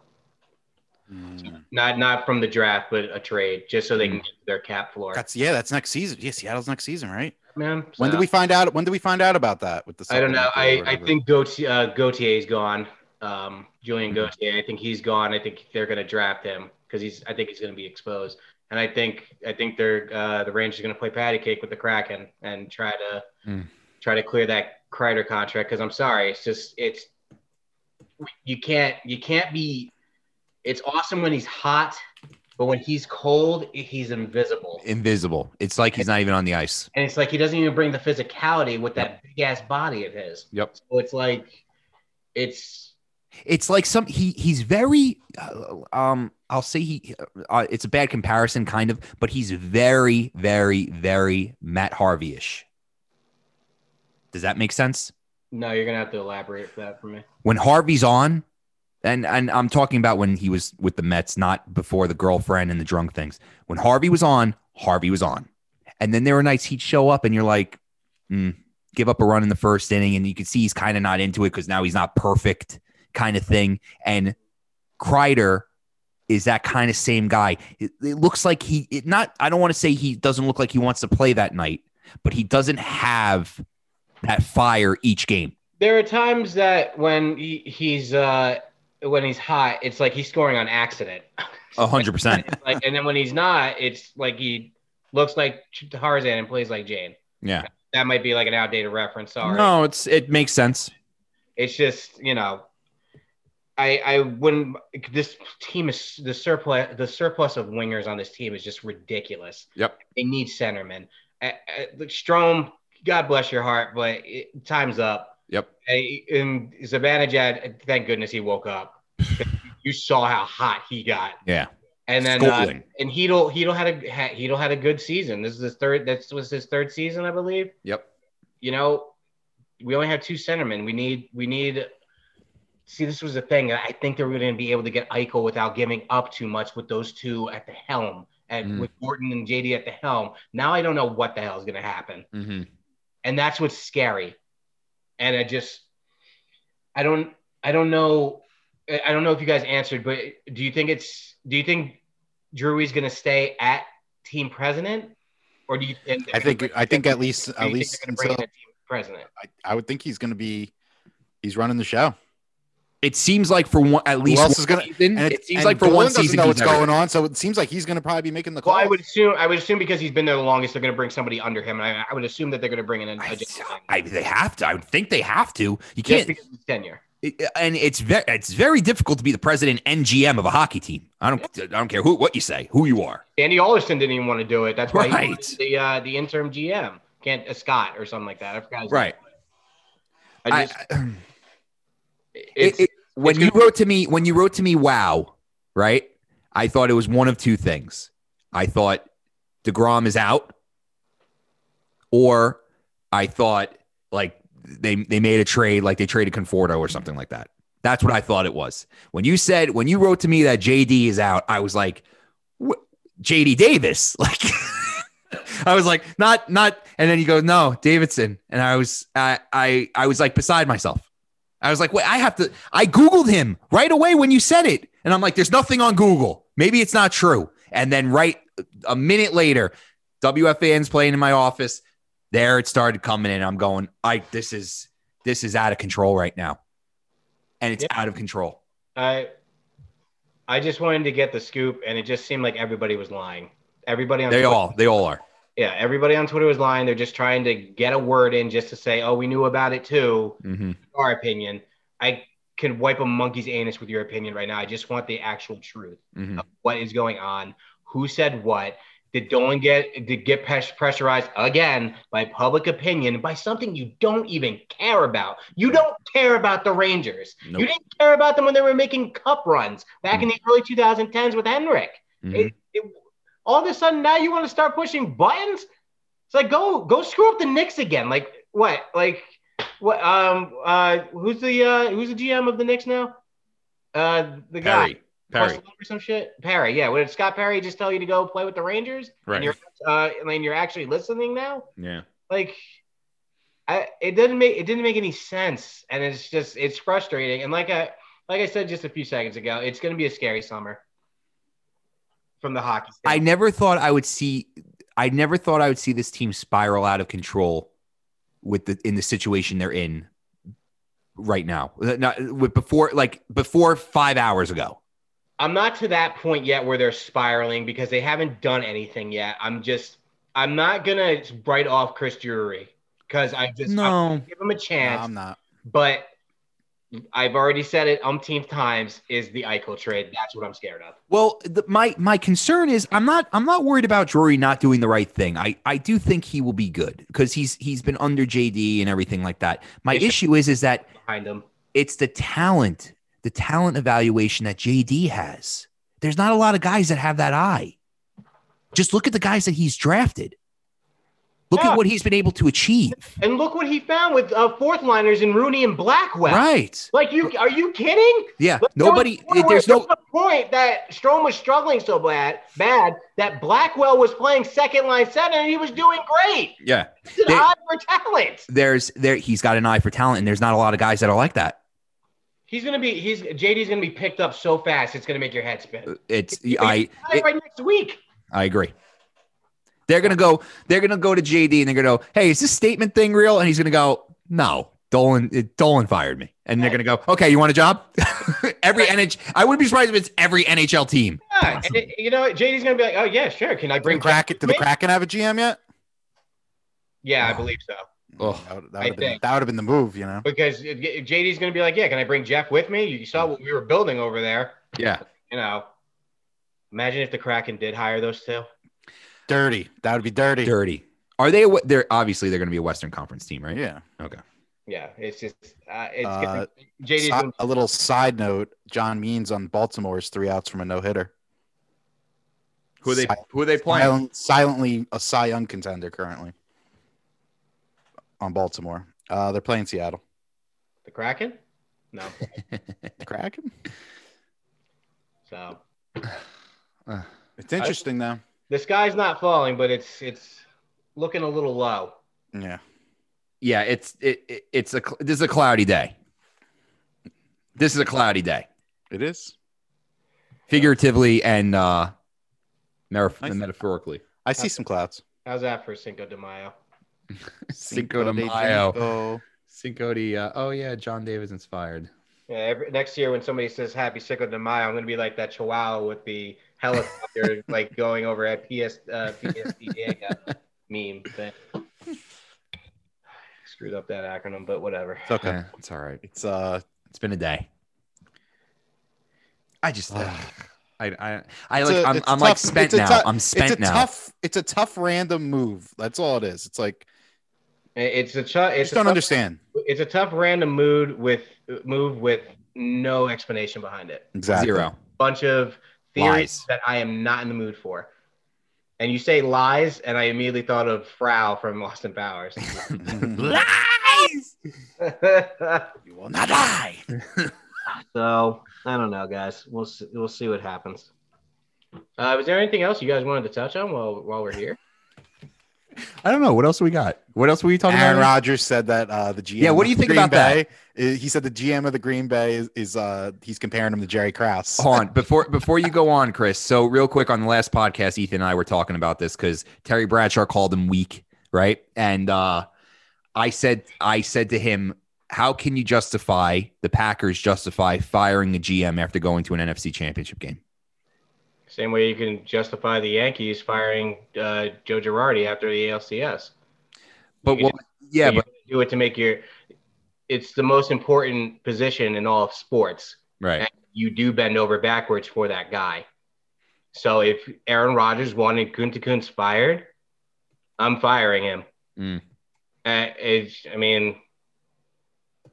Speaker 2: Mm.
Speaker 3: Not not from the draft, but a trade, just so they
Speaker 1: Hmm.
Speaker 3: can get their cap floor.
Speaker 2: That's yeah, that's next season. Yeah, Seattle's next season, right?
Speaker 3: Man,
Speaker 2: When
Speaker 3: so-
Speaker 2: did we find out? When did we find out about that with the?
Speaker 3: I don't know. I, I think Gauthier, uh, Gauthier's gone. Um, Julien
Speaker 2: Mhm.
Speaker 3: Gauthier. I think he's gone. I think they're going to draft him because he's. I think he's going to be exposed. And I think I think they're uh, the Rangers are going to play patty cake with the Kraken and try to
Speaker 1: Mm.
Speaker 3: try to clear that Kreider contract. Because I'm sorry, it's just it's you can't you can't be. It's awesome when he's hot, but when he's cold, he's invisible.
Speaker 1: invisible. It's like he's not even on the ice.
Speaker 3: And it's like he doesn't even bring the physicality with that big ass body of his.
Speaker 1: Yep.
Speaker 3: So it's like, it's
Speaker 1: It's like some he he's very uh, um I'll say he uh, it's a bad comparison kind of, but he's very very very Matt Harvey-ish. Does that make sense?
Speaker 3: no, you're gonna have to elaborate for that for me.
Speaker 1: when Harvey's on, and and I'm talking about when he was with the Mets, not before the girlfriend and the drunk things. When Harvey was on, Harvey was on, and then there were nights he'd show up, and you're like, mm, give up a run in the first inning, and you can see he's kind of not into it because now he's not perfect, kind of thing. And Kreider is that kind of same guy. It, it looks like he it not. I don't want to say he doesn't look like he wants to play that night, but he doesn't have that fire each game.
Speaker 3: There are times that when he, he's uh when he's hot, it's like he's scoring on accident.
Speaker 1: A hundred percent.
Speaker 3: Like, and then when he's not, it's like he looks like Tarzan and plays like Jane.
Speaker 1: Yeah.
Speaker 3: That might be like an outdated reference. Sorry.
Speaker 1: No, it's it makes sense.
Speaker 3: It's just you know, I I when this team is the surplus the surplus of wingers on this team is just ridiculous.
Speaker 1: Yep.
Speaker 3: They need centermen. Uh, Strome, God bless your heart, but it, time's up.
Speaker 1: Yep.
Speaker 3: Hey, And Zibanejad, thank goodness he woke up. you saw how hot he got,
Speaker 1: Yeah.
Speaker 3: and then uh, and Chytil Chytil had a had- Chytil had a good season. This is his third. This was his third season, I believe
Speaker 1: Yep.
Speaker 3: you know, we only have two centermen. We need we need. See, this was the thing. I think they were going to be able to get Eichel without giving up too much with those two at the helm, and
Speaker 1: Mm.
Speaker 3: with Morton and JD at the helm. Now I don't know what the hell is going to happen,
Speaker 1: Mm-hmm.
Speaker 3: and that's what's scary. And I just, I don't, I don't know, I don't know if you guys answered, but do you think it's, do you think Drury's going to stay at team president, or do you?
Speaker 2: I think I think at least at least
Speaker 3: they're going to bring
Speaker 2: until
Speaker 3: in a team president.
Speaker 2: I, I would think he's going to be he's running the show.
Speaker 1: It seems like for one, at least
Speaker 2: else
Speaker 1: one
Speaker 2: is gonna-
Speaker 1: season,
Speaker 2: And
Speaker 1: it, seems
Speaker 2: and
Speaker 1: like for
Speaker 2: Dolan
Speaker 1: one season,
Speaker 2: know
Speaker 1: he's
Speaker 2: what's going on, so it seems like he's going to probably be making the
Speaker 3: Well,
Speaker 2: call.
Speaker 3: I would assume I would assume because he's been there the longest, they're going to bring somebody under him, and I, I would assume that they're going to bring in a, a
Speaker 1: I,
Speaker 3: gentleman.
Speaker 1: I, they have to. I would think they have to. You can't.
Speaker 3: because of tenure.
Speaker 1: it- and it's very, it's very difficult to be the president and GM of a hockey team. I don't, I don't care who, what you say, who you are.
Speaker 3: Sandy Alderson didn't even want to do it. That's why
Speaker 1: Right.
Speaker 3: wanted the uh, the interim GM, can't uh, Scott or something like that. I forgot. His
Speaker 1: Right.
Speaker 3: Name. I
Speaker 1: I,
Speaker 3: just,
Speaker 1: I-
Speaker 3: it's,
Speaker 1: it- it- when you wrote to me, when you wrote to me, wow, right? I thought it was one of two things. I thought Degrom is out, or I thought like they they made a trade, like they traded Conforto or something like that. That's what I thought it was. When you said when you wrote to me that JD is out, I was like, "Wh- JD Davis, like. I was like, not, not, and then you go, no, Davidson, and I was, I, I, I was like beside myself. I was like, wait, I have to. I googled him right away when you said it, and I'm like, there's nothing on Google. Maybe it's not true. And then right a minute later, WFAN's playing in my office. There it started coming in. I'm going, I this is this is out of control right now, and it's
Speaker 3: Yeah.
Speaker 1: out of control.
Speaker 3: I I just wanted to get the scoop, and it just seemed like everybody was lying. Everybody on
Speaker 1: They
Speaker 3: Twitter,
Speaker 1: all they all are.
Speaker 3: Yeah, everybody on Twitter was lying. They're just trying to get a word in just to say, "Oh, we knew about it too."
Speaker 1: hmm
Speaker 3: Our opinion. I can wipe a monkey's anus with your opinion right now. I just want the actual truth.
Speaker 1: hmm
Speaker 3: of what is going on, who said what. Did Dolan get did get pressurized again by public opinion by something you don't even care about? You don't care about the Rangers.
Speaker 1: Nope.
Speaker 3: You didn't care about them when they were making cup runs back in the early 2010s with Henrik.
Speaker 1: Mhm.
Speaker 3: It, it, all of a sudden now you want to start pushing buttons? It's like go go screw up the Knicks again. Like what? Like what? Um. Uh. Who's the uh? Who's the GM of the Knicks now? Uh. The guy.
Speaker 1: Perry, Perry,
Speaker 3: or some shit. Perry, yeah. What did Scott Perry just tell you to go play with the Rangers?
Speaker 1: Right.
Speaker 3: And you're uh, and you're actually listening now.
Speaker 1: yeah.
Speaker 3: Like, I it doesn't make it didn't make any sense, and it's just it's frustrating. And like I like I said just a few seconds ago, it's going to be a scary summer from the hockey.
Speaker 1: I never thought I would see. I never thought I would see this team spiral out of control with the in the situation they're in right now. Not with before, like before five hours ago.
Speaker 3: I'm not to that point yet where they're spiraling because they haven't done anything yet. I'm just I'm not gonna write off Chris Drury because I just I'm give him a
Speaker 2: No,
Speaker 3: chance.
Speaker 2: I'm not.
Speaker 3: But I've already said it umpteenth times is the Eichel trade. That's what I'm scared of.
Speaker 1: Well, the, my my concern is I'm not I'm not worried about Drury not doing the right thing. I I do think he will be good because he's he's been under JD and everything like that. My
Speaker 3: sir.
Speaker 1: issue is is that
Speaker 3: Behind him.
Speaker 1: it's the talent, the talent evaluation that JD has. There's not a lot of guys that have that eye. Just look at the guys that he's drafted. Look
Speaker 3: Yeah.
Speaker 1: at what he's been able to achieve.
Speaker 3: And look what he found with uh, fourth liners in Rooney and Blackwell.
Speaker 1: Right.
Speaker 3: Like you are you kidding?
Speaker 1: Yeah.
Speaker 3: There
Speaker 1: Nobody. There's no.
Speaker 3: a point that Strome was struggling so bad, bad that Blackwell was playing second line center and he was doing great.
Speaker 1: Yeah.
Speaker 3: It's an
Speaker 1: They-
Speaker 3: eye for talent.
Speaker 1: There's there. He's got an eye for talent, and there's not a lot of guys that are like that.
Speaker 3: He's gonna be he's JD's gonna be picked up so fast it's gonna make your head spin.
Speaker 1: It's I.
Speaker 3: Right, right next week.
Speaker 1: I agree. They're gonna go. They're gonna go to JD and they're gonna go. Hey, is this statement thing real? And he's gonna go. No, Dolan. It, Dolan fired me. And they're gonna go. Okay, you want a job? every NH. I wouldn't be surprised if it's every NHL team.
Speaker 3: Yeah, and it- you know? JD's gonna be like, oh yeah, sure. Can I bring
Speaker 2: the Kraken,
Speaker 3: Jack
Speaker 2: did the? Kraken have a GM yet?
Speaker 3: Yeah, I believe so.
Speaker 1: Oh,
Speaker 2: that would, that
Speaker 3: I
Speaker 2: would have been
Speaker 3: think.
Speaker 2: that would have been the move, you know.
Speaker 3: Because JD's gonna be like, yeah, can I bring Jeff with me? You saw what we were building over there.
Speaker 1: Yeah.
Speaker 3: You know, imagine if the Kraken did hire those two.
Speaker 2: Dirty. That would be dirty.
Speaker 1: Dirty. Are they? a- They're obviously they're gonna be a Western Conference team, right?
Speaker 2: Yeah.
Speaker 1: Okay.
Speaker 3: Yeah, it's just uh, it's
Speaker 2: Uh,
Speaker 3: gonna, JD's
Speaker 2: Si- a little side note: John Means on Baltimore's three outs from a no hitter.
Speaker 1: Who are they?
Speaker 2: Si-
Speaker 1: Who are they playing?
Speaker 2: Silent, silently a Cy Young contender currently on Baltimore. Uh, they're playing Seattle.
Speaker 3: the Kraken. No,
Speaker 2: The Kraken.
Speaker 3: so
Speaker 2: It's interesting though.
Speaker 3: The sky's not falling, but it's it's looking a little low.
Speaker 2: Yeah.
Speaker 1: yeah. It's it, it. It's a. This is a cloudy day. This is a cloudy day,
Speaker 2: It is.
Speaker 1: figuratively and uh, metaf-
Speaker 2: Nice.
Speaker 1: metaphorically.
Speaker 2: I see some clouds.
Speaker 3: How's that for Cinco de Mayo?
Speaker 1: Cinco de
Speaker 2: de
Speaker 1: Mayo.
Speaker 2: Janeiro.
Speaker 1: Cinco de. Uh, oh yeah, John Davis inspired.
Speaker 3: Yeah, every, next year when somebody says Happy Cinco de Mayo, I'm gonna be like that Chihuahua with the helicopter like going over at PS uh, PSPDA meme thing. Screwed up that acronym, but whatever.
Speaker 2: It's okay.
Speaker 1: Yeah, it's all right.
Speaker 2: It's uh.
Speaker 1: It's been a day. I just. uh, I. I. I like,
Speaker 2: a,
Speaker 1: I'm,
Speaker 2: it's a
Speaker 1: I'm like spent
Speaker 2: it's a
Speaker 1: now.
Speaker 2: tou-
Speaker 1: I'm spent
Speaker 2: it's a
Speaker 1: now.
Speaker 2: tough. It's a tough random move. That's all it is. It's like
Speaker 3: It's a ch-
Speaker 2: I
Speaker 3: it's
Speaker 2: just
Speaker 3: a
Speaker 2: don't
Speaker 3: tough,
Speaker 2: understand.
Speaker 3: It's a tough random mood with move with no explanation behind it.
Speaker 2: Exactly.
Speaker 1: Zero.
Speaker 3: Bunch of theories
Speaker 1: Lies.
Speaker 3: that I am not in the mood for. And you say lies, and I immediately thought of Frau from Austin Powers.
Speaker 1: Lies.
Speaker 2: you will not lie.
Speaker 3: So I don't know, guys. We'll see, we'll see what happens. Uh, was there anything else you guys wanted to touch on while while we're here?
Speaker 1: I don't know. What else we got? What else were you talking
Speaker 2: Aaron
Speaker 1: about?
Speaker 2: Aaron Rodgers said that uh, the GM.
Speaker 1: Yeah, what do you think
Speaker 2: Green
Speaker 1: about that?
Speaker 2: Bay, He said the GM of the Green Bay is, is uh he's comparing him to Jerry Krause.
Speaker 1: Hold on before before you go on, Chris. So real quick on the last podcast, Ethan and I were talking about this because Terry Bradshaw called him weak, right? And uh, I said I said to him, "How can you justify the Packers justify firing the GM after going to an NFC Championship game?"
Speaker 3: Same way you can justify the Yankees firing uh, Joe Girardi after the ALCS.
Speaker 1: But what? Yeah, but
Speaker 3: do it to make your. It's the most important position in all of sports.
Speaker 1: right.
Speaker 3: and you do bend over backwards for that guy. So if Aaron Rodgers wanted Gunther fired, I'm firing him.
Speaker 1: Mm.
Speaker 3: Uh, it's, I mean,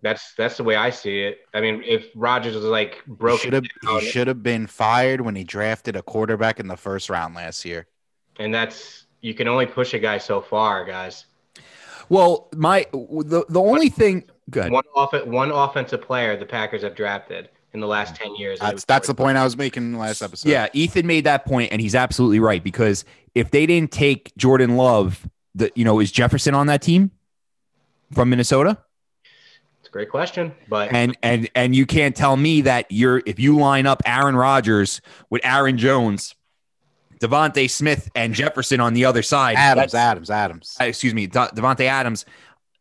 Speaker 3: that's that's the way I see it. I mean, if Rodgers was like
Speaker 2: He
Speaker 3: broken
Speaker 2: should have
Speaker 3: down,
Speaker 2: he should have been fired when he drafted a quarterback in the first round last year.
Speaker 3: and that's you can only push a guy so far, guys.
Speaker 1: Well, my the the only thing. Good.
Speaker 3: One off one offensive player the Packers have drafted in the last ten years.
Speaker 2: That's that's the point I was making last episode.
Speaker 1: Yeah, Ethan made that point, and he's absolutely right because if they didn't take Jordan Love, the you know is Jefferson on that team from Minnesota?
Speaker 3: It's a great question, but
Speaker 1: And and and you can't tell me that you're if you line up Aaron Rodgers with Aaron Jones, DeVonta Smith, and Jefferson on the other side.
Speaker 2: Adams, Adams, Adams.
Speaker 1: excuse me, De- Davante Adams.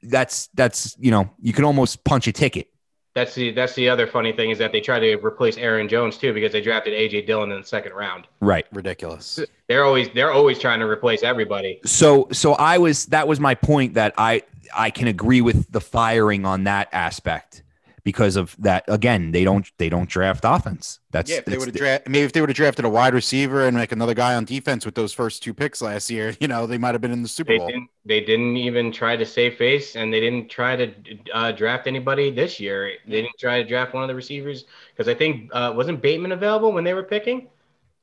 Speaker 1: That's that's you know you can almost punch a ticket.
Speaker 3: That's the that's the other funny thing is that they tried to replace Aaron Jones too because they drafted AJ Dillon in the second round.
Speaker 1: Right.
Speaker 2: Ridiculous.
Speaker 3: They're always they're always trying to replace everybody.
Speaker 1: So so I was that was my point that I I can agree with the firing on that aspect because of that again they don't they don't draft offense. That's
Speaker 2: Yeah, if they would have
Speaker 1: the-
Speaker 2: drafted, maybe if they would have drafted a wide receiver and like another guy on defense with those first two picks last year, you know, they might have been in the Super
Speaker 3: They
Speaker 2: Bowl.
Speaker 3: didn't they didn't even try to save face and they didn't try to uh, draft anybody this year. They didn't try to draft one of the receivers because I think uh, wasn't Bateman available when they were picking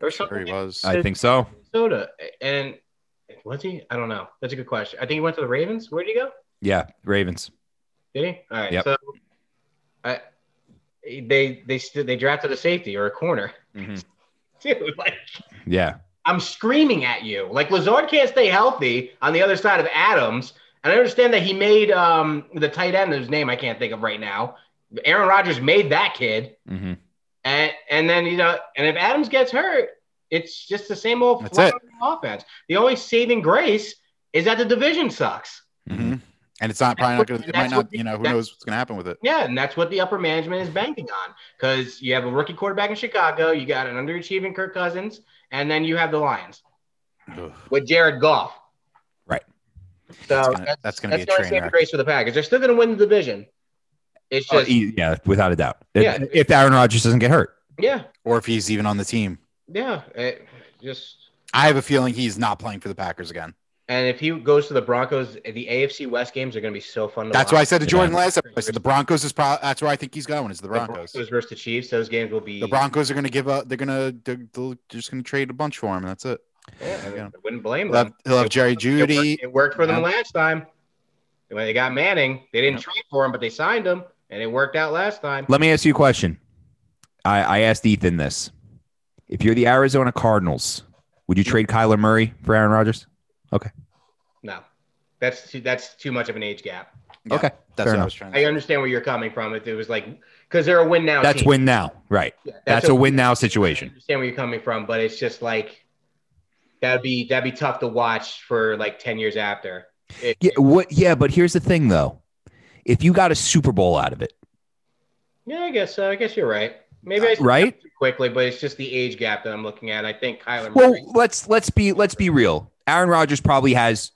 Speaker 3: or
Speaker 2: Sure
Speaker 3: something.
Speaker 2: he was.
Speaker 1: I think so.
Speaker 3: Minnesota and was he? I don't know. That's a good question. I think he went to the Ravens. Where did he go?
Speaker 1: Yeah, Ravens.
Speaker 3: Did he? All right.
Speaker 1: Yep.
Speaker 3: So, I they they they drafted a safety or a corner.
Speaker 1: Mhm.
Speaker 3: Dude, like
Speaker 1: Yeah.
Speaker 3: I'm screaming at you. Like Lazard can't stay healthy on the other side of Adams, and I understand that he made um the tight end whose name I can't think of right now. Aaron Rodgers made that kid,
Speaker 1: hmm
Speaker 3: and and then you know, and if Adams gets hurt, it's just the same old offense. The only saving grace is that the division sucks.
Speaker 2: Mhm. And it's not probably not going to, it might not,
Speaker 3: the-
Speaker 2: you know, who knows what's going to happen with it.
Speaker 3: Yeah, and that's what the upper management is banking on because you have a rookie quarterback in Chicago, you got an underachieving Kirk Cousins, and then you have the Lions
Speaker 2: Ugh.
Speaker 3: with Jared Goff.
Speaker 1: Right.
Speaker 3: So
Speaker 2: That's
Speaker 3: that's,
Speaker 2: gonna- that's gonna be a train
Speaker 3: grace for the Packers. They're still going to win the division. It's
Speaker 1: Oh,
Speaker 3: just
Speaker 1: e- yeah, without a doubt. If-
Speaker 3: Yeah.
Speaker 1: If Aaron Rodgers doesn't get hurt.
Speaker 3: yeah,
Speaker 2: Or if he's even on the team.
Speaker 3: yeah. It just
Speaker 2: I have a feeling he's not playing for the Packers again.
Speaker 3: And if he goes to the Broncos, the AFC West games are going to be so fun. To
Speaker 2: That's
Speaker 3: watch.
Speaker 2: why I said to Jordan
Speaker 1: Yeah.
Speaker 2: last episode, I said the Broncos is probably that's where I think he's going. Is the
Speaker 3: The
Speaker 2: Broncos.
Speaker 3: Broncos versus the Chiefs. Those games will be
Speaker 2: The Broncos are going to give up. They're going to. They're, they're just going to trade a bunch for him. That's it.
Speaker 3: Yeah, I wouldn't blame
Speaker 2: He'll have,
Speaker 3: them.
Speaker 2: he'll have Jerry
Speaker 3: It
Speaker 2: Jeudy.
Speaker 3: worked, it worked for them
Speaker 2: Yeah.
Speaker 3: last time. When they got Manning, they didn't
Speaker 2: Yep.
Speaker 3: trade for him, but they signed him, and it worked out last time.
Speaker 1: Let me ask you a question. I, I asked Ethan this. If you're the Arizona Cardinals, would you hmm. trade Kyler Murray for Aaron Rodgers?
Speaker 3: No, that's too, that's too much of an age gap.
Speaker 2: Yeah,
Speaker 1: Okay,
Speaker 2: That's
Speaker 1: fair
Speaker 2: what I was trying to
Speaker 3: I understand where you're coming from. If it was like because they're a win now.
Speaker 1: That's
Speaker 3: team.
Speaker 1: win now. Right.
Speaker 3: Yeah,
Speaker 1: That's a win now situation.
Speaker 3: I understand where you're coming from, but it's just like that'd be that'd be tough to watch for like ten years after. It,
Speaker 1: Yeah, what yeah, but here's the thing though. If you got a Super Bowl out of it,
Speaker 3: yeah, I guess so. I guess you're right. Maybe I said
Speaker 1: Right?
Speaker 3: too quickly, but it's just the age gap that I'm looking at. I think Kyler.
Speaker 1: well,
Speaker 3: Murray,
Speaker 1: let's let's be let's be real. Aaron Rodgers probably has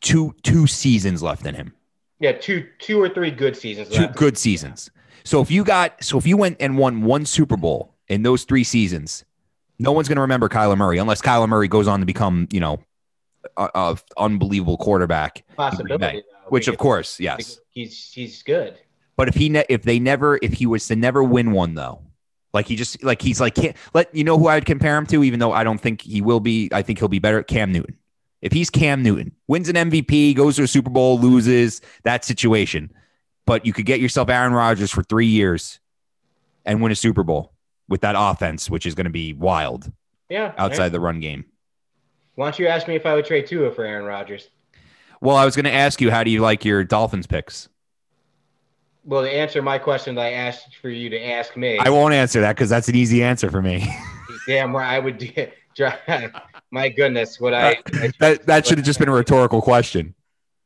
Speaker 1: two two seasons left in him.
Speaker 3: yeah, two two or three good seasons.
Speaker 1: Two
Speaker 3: left.
Speaker 1: good seasons. So if you got so if you went and won one Super Bowl in those three seasons, no one's going to remember Kyler Murray unless Kyler Murray goes on to become, you know, a, a unbelievable quarterback.
Speaker 3: possibility, though,
Speaker 1: Which of course, yes.
Speaker 3: he's he's good.
Speaker 1: But if he ne- if they never if he was to never win one though, like he just like he's like can't let you know who I would compare him to, even though I don't think he will be. I think he'll be better. Cam Newton. If he's Cam Newton, wins an MVP, goes to a Super Bowl, loses that situation, but you could get yourself Aaron Rodgers for three years, and win a Super Bowl with that offense, which is going to be wild
Speaker 3: Yeah.
Speaker 1: outside the run game.
Speaker 3: Why don't you ask me if I would trade Tua for Aaron Rodgers?
Speaker 1: Well, I was going to ask you, how do you like your Dolphins picks?
Speaker 3: Well, to answer my question that I asked for you to ask me,
Speaker 1: I won't answer that because that's an easy answer for me.
Speaker 3: damn where I would do. My goodness, would I?
Speaker 1: that that should have just been a rhetorical question.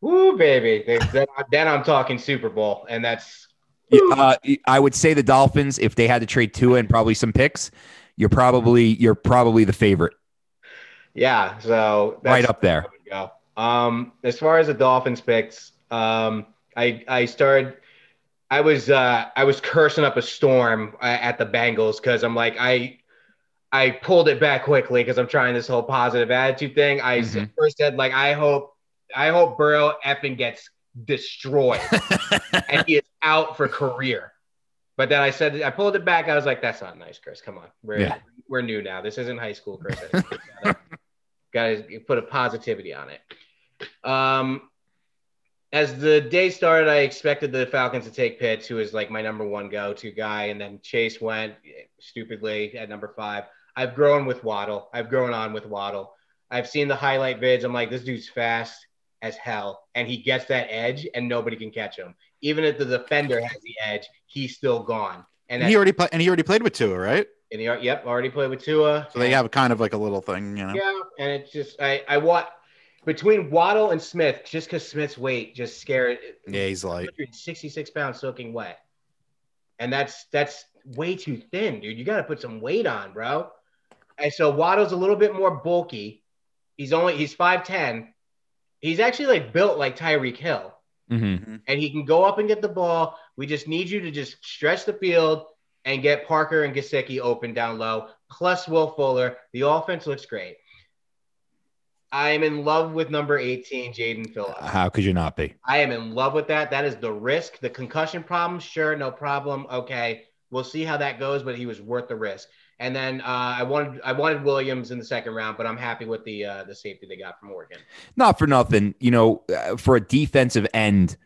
Speaker 3: Woo, baby. Then, then I'm talking Super Bowl, and that's
Speaker 1: Uh, I would say the Dolphins, if they had to trade Tua and probably some picks, you're probably you're probably the favorite,
Speaker 3: yeah. So that's
Speaker 1: right up there.
Speaker 3: go. Um, as far as the Dolphins picks, um, I I started. I was uh, I was cursing up a storm uh, at the Bengals because I'm like I I pulled it back quickly because I'm trying this whole positive attitude thing. I
Speaker 1: Mhm.
Speaker 3: first said like I hope I hope Burrow effing gets destroyed and he is out for career. But then I said I pulled it back. I was like, that's not nice, Chris. Come on, we're
Speaker 1: Yeah.
Speaker 3: we're new now. This isn't high school, Chris. gotta put a positivity on it. Um, as the day started, I expected the Falcons to take Pitts, who is like my number one go-to guy, and then Chase went stupidly at number five. I've grown with Waddle. I've grown on with Waddle. I've seen the highlight vids. I'm like, this dude's fast as hell, and he gets that edge, and nobody can catch him. Even if the defender has the edge, he's still gone. And
Speaker 2: And he already and he already played with Tua, right?
Speaker 3: and he, yep, already played with Tua.
Speaker 2: So they have kind of like a little thing, you know.
Speaker 3: Yeah, and it's just I I want between Waddle and Smith, just because Smith's weight just scared.
Speaker 2: Yeah, he's like
Speaker 3: 166 pounds soaking wet, and that's that's way too thin, dude. You got to put some weight on, bro. And so Waddle's a little bit more bulky. He's only he's five ten. He's actually like built like Tyreek Hill,
Speaker 1: hmm
Speaker 3: and he can go up and get the ball. We just need you to just stretch the field and get Parker and Gesicki open down low, plus Will Fuller. The offense looks great. I am in love with number 18, Jaelan Phillips.
Speaker 1: How could you not be?
Speaker 3: I am in love with that. That is the risk. The concussion problem, sure, no problem. Okay, we'll see how that goes, but he was worth the risk. And then uh, I wanted I wanted Williams in the second round, but I'm happy with the uh, the safety they got from Oregon.
Speaker 1: Not for nothing, you know, uh, for a defensive end,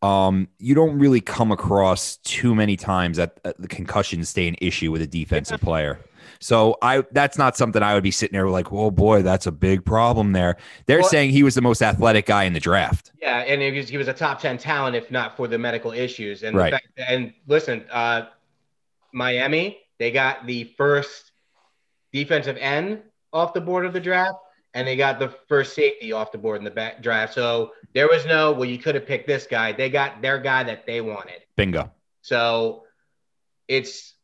Speaker 1: um, you don't really come across too many times that uh, the concussions stay an issue with a defensive player. So I that's not something I would be sitting there like, oh boy, that's a big problem there. They're
Speaker 3: Well-
Speaker 1: saying he was the most athletic guy in the draft.
Speaker 3: Yeah, and he was, he was a top ten talent if not for the medical issues. And the
Speaker 1: Right.
Speaker 3: fact, and listen, uh, Miami they got the first defensive end off the board of the draft, and they got the first safety off the board in the back draft. So there was no well, you could have picked this guy. They got their guy that they wanted.
Speaker 1: Bingo.
Speaker 3: So it's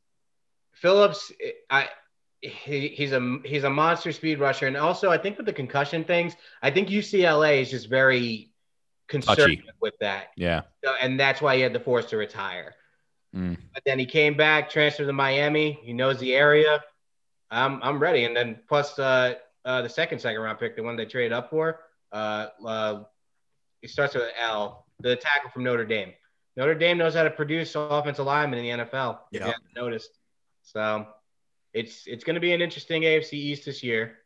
Speaker 3: Phillips. I he, he's a he's a monster speed rusher, and also I think with the concussion things, I think UCLA is just very conservative with that,
Speaker 1: Yeah.
Speaker 3: So- and that's why he had the force to retire.
Speaker 1: Mm.
Speaker 3: But then he came back, transferred to Miami. He knows the area. I'm I'm ready. And then plus uh, uh, the second second round pick, the one they traded up for, uh, uh, it starts with L. The tackle from Notre Dame. Notre Dame knows how to produce offensive linemen in the NFL.
Speaker 2: Yeah.
Speaker 3: noticed. So it's it's going to be an interesting AFC East this year.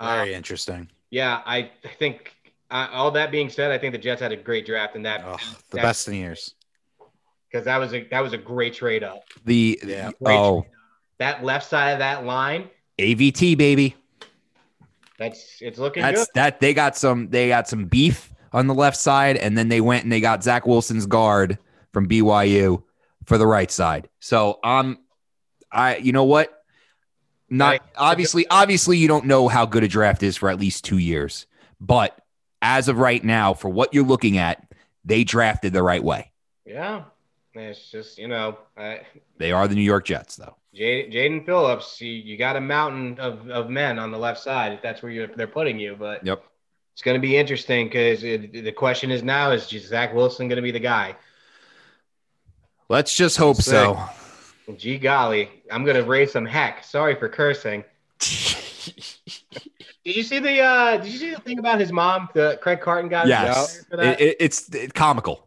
Speaker 3: Uh,
Speaker 2: very interesting.
Speaker 3: yeah, I think. Uh, all that being said, I think the Jets had a great draft in that
Speaker 2: Oh, the
Speaker 3: that-
Speaker 2: best in years.
Speaker 3: Because that was a that was a great trade up.
Speaker 1: The
Speaker 2: Yeah.
Speaker 1: Oh
Speaker 3: up. that left side of that line,
Speaker 1: AVT baby.
Speaker 3: that's it's looking
Speaker 1: That's
Speaker 3: good.
Speaker 1: that they got some they got some beef on the left side, and then they went and they got Zach Wilson's guard from BYU for the right side. So um I you know what? Not
Speaker 3: Right.
Speaker 1: obviously obviously you don't know how good a draft is for at least two years. But as of right now, for what you're looking at, they drafted the right way.
Speaker 3: Yeah, it's just you know, uh,
Speaker 1: They are the New York Jets, though.
Speaker 3: Jaelan Phillips. You, you got a mountain of, of men on the left side if that's where you're, they're putting you. But
Speaker 1: Yep.
Speaker 3: it's going to be interesting because the question is now is Zach Wilson going to be the guy?
Speaker 1: Let's just hope so.
Speaker 3: Gee golly, I'm going to raise some heck. Sorry for cursing. Did you see the uh Did you see the thing about his mom? The Craig Carton got
Speaker 1: yes,
Speaker 3: for that?
Speaker 1: It- it- it's it's comical.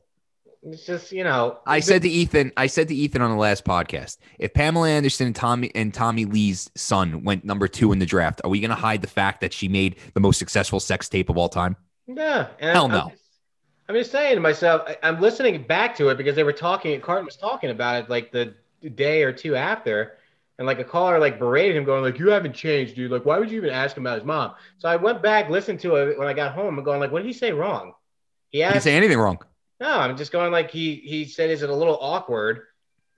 Speaker 3: It's just you know.
Speaker 1: I said to Ethan, I said to Ethan on the last podcast, if Pamela Anderson and Tommy and Tommy Lee's son went number two in the draft, are we going to hide the fact that she made the most successful sex tape of all time?
Speaker 3: Yeah. And
Speaker 1: Hell
Speaker 3: I'm,
Speaker 1: no.
Speaker 3: I'm just, I'm just saying to myself, I, I'm listening back to it because they were talking. Carton was talking about it, like the day or two after, and like a caller like berated him, going like, "You haven't changed, dude. Like, why would you even ask him about his mom?" So I went back, listened to it when I got home, and going like, "What did he say wrong?" He
Speaker 1: He didn't say anything wrong.
Speaker 3: "No, I'm just going like he he said, is it a little awkward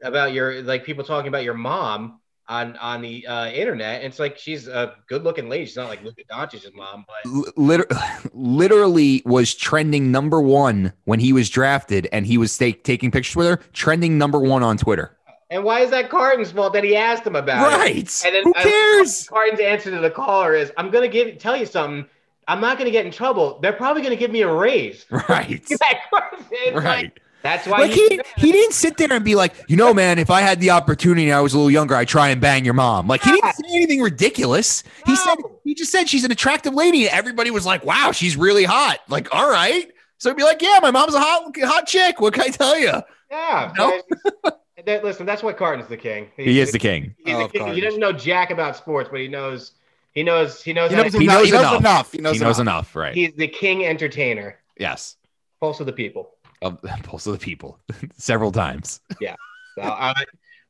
Speaker 3: about your like people talking about your mom?" On, on the uh, internet, it's like she's a good-looking lady. She's not like Luka Doncic's mom, but
Speaker 1: liter- literally was trending number one when he was drafted, and he was ta- taking pictures with her. Trending number one on Twitter.
Speaker 3: and why is that Carton's fault that he asked him about it?
Speaker 1: Right.
Speaker 3: And then
Speaker 1: Who
Speaker 3: I-
Speaker 1: cares?
Speaker 3: Carton's answer to the caller is, "I'm gonna give tell you something. I'm not gonna get in trouble. They're probably gonna give me a raise."
Speaker 1: Right.
Speaker 3: That Carton- it's like,
Speaker 1: Right.
Speaker 3: that's why
Speaker 1: Like he he didn't sit there and be like, you know, man, if I had the opportunity I was a little younger, I'd try and bang your mom. Like he didn't say anything ridiculous. He said he just said she's an attractive lady, and everybody was like, wow, she's really hot. Like, all right. So he'd be like, yeah, my mom's a hot hot chick. What can I tell you?
Speaker 3: Yeah.
Speaker 1: No.
Speaker 3: that, listen, that's why Carton's the king.
Speaker 1: He is the king.
Speaker 3: He's
Speaker 2: I
Speaker 3: the
Speaker 2: oh,
Speaker 3: king. He doesn't know jack about sports, but he knows. He knows. He knows.
Speaker 2: He knows,
Speaker 3: to-
Speaker 1: He
Speaker 2: enough.
Speaker 1: knows
Speaker 2: He knows
Speaker 1: enough.
Speaker 2: enough. He knows,
Speaker 1: He knows
Speaker 2: enough.
Speaker 1: enough, right?
Speaker 3: He's the king entertainer.
Speaker 1: yes.
Speaker 3: Pulse of the people.
Speaker 1: Of pulse of the people, several times. Yeah.
Speaker 3: So, I,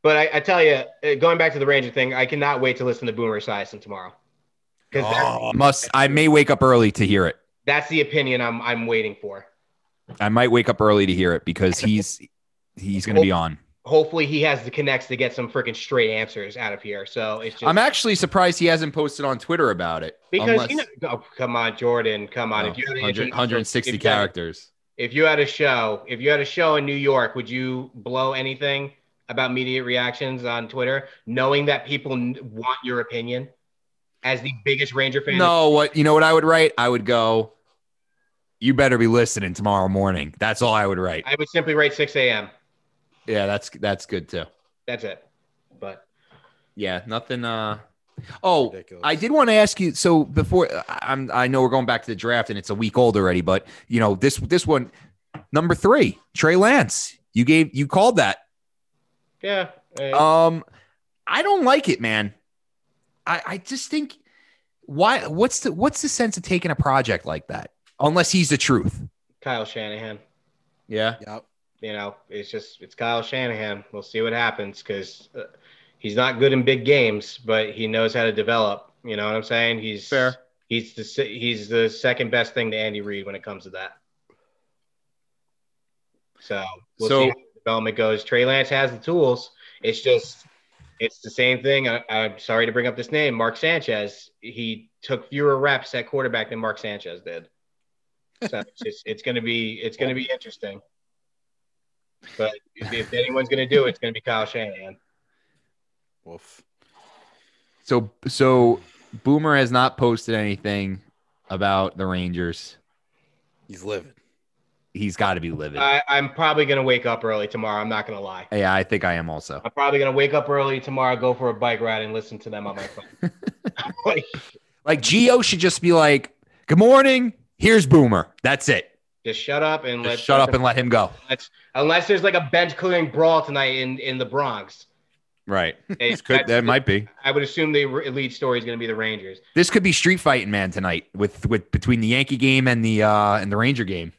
Speaker 3: but I, I tell you, uh, going back to the Ranger thing, I cannot wait to listen to Boomer Esiason tomorrow. Because
Speaker 1: Oh, must I may wake up early to hear it.
Speaker 3: that's the opinion I'm I'm waiting for.
Speaker 1: I might wake up early to hear it because he's he's going to be on.
Speaker 3: Hopefully, he has the connects to get some freaking straight answers out of here. So it's just
Speaker 1: I'm actually surprised he hasn't posted on Twitter about it.
Speaker 3: because
Speaker 1: unless-
Speaker 3: you know, oh, come on, Jordan, come on.
Speaker 1: Oh,
Speaker 3: if you had a-
Speaker 1: 100
Speaker 3: if
Speaker 1: 160
Speaker 3: if you had-
Speaker 1: characters.
Speaker 3: if you had a show, if you had a show in New York, would you blow anything about immediate reactions on Twitter, knowing that people want your opinion as the biggest Ranger fan?
Speaker 1: No, what you know what I would write? I would go. You better be listening tomorrow morning. That's all I would write.
Speaker 3: I would simply write 6 a.m.
Speaker 1: Yeah, that's that's good too.
Speaker 3: That's it. But
Speaker 1: Yeah, nothing. Uh, oh,
Speaker 2: Ridiculous.
Speaker 1: I did want to ask you. So before I- I'm, I know we're going back to the draft, and it's a week old already. But you know this this one, number three, Trey Lance. You gave you called that.
Speaker 3: yeah, uh,
Speaker 1: Um, I don't like it, man. I I just think why? What's the what's the sense of taking a project like that? Unless he's the truth.
Speaker 3: Kyle Shanahan.
Speaker 1: Yeah.
Speaker 2: Yep.
Speaker 3: You know, it's just it's Kyle Shanahan. We'll see what happens because uh, he's not good in big games, but he knows how to develop. You know what I'm saying? He's
Speaker 1: Fair.
Speaker 3: He's the he's the second best thing to Andy Reid when it comes to that. So we'll
Speaker 1: So-
Speaker 3: see how the development goes. Trey Lance has the tools. It's just it's the same thing. I, I'm sorry to bring up this name, Mark Sanchez. He took fewer reps at quarterback than Mark Sanchez did. So it's just it's gonna be it's gonna be interesting. But if, if anyone's gonna do it, it's gonna be Kyle Shanahan.
Speaker 2: Wolf.
Speaker 1: So so Boomer has not posted anything about the Rangers.
Speaker 2: He's livid.
Speaker 1: He's got to be livid.
Speaker 3: I, I'm probably gonna wake up early tomorrow. I'm not gonna lie.
Speaker 1: yeah, I think I am also.
Speaker 3: I'm probably gonna wake up early tomorrow, go for a bike ride, and listen to them on my phone. like,
Speaker 1: Like Gio should just be like, "Good morning. Here's Boomer. That's it.
Speaker 3: Just shut up and let
Speaker 1: shut up and let him go."
Speaker 3: let's unless there's like a bench clearing brawl tonight in in the Bronx.
Speaker 1: Right.
Speaker 3: Hey,
Speaker 1: Could, that might be.
Speaker 3: I would assume the re- lead story is gonna be the Rangers.
Speaker 1: This could be street fighting, man, tonight with with between the Yankee game and the uh and the Ranger game.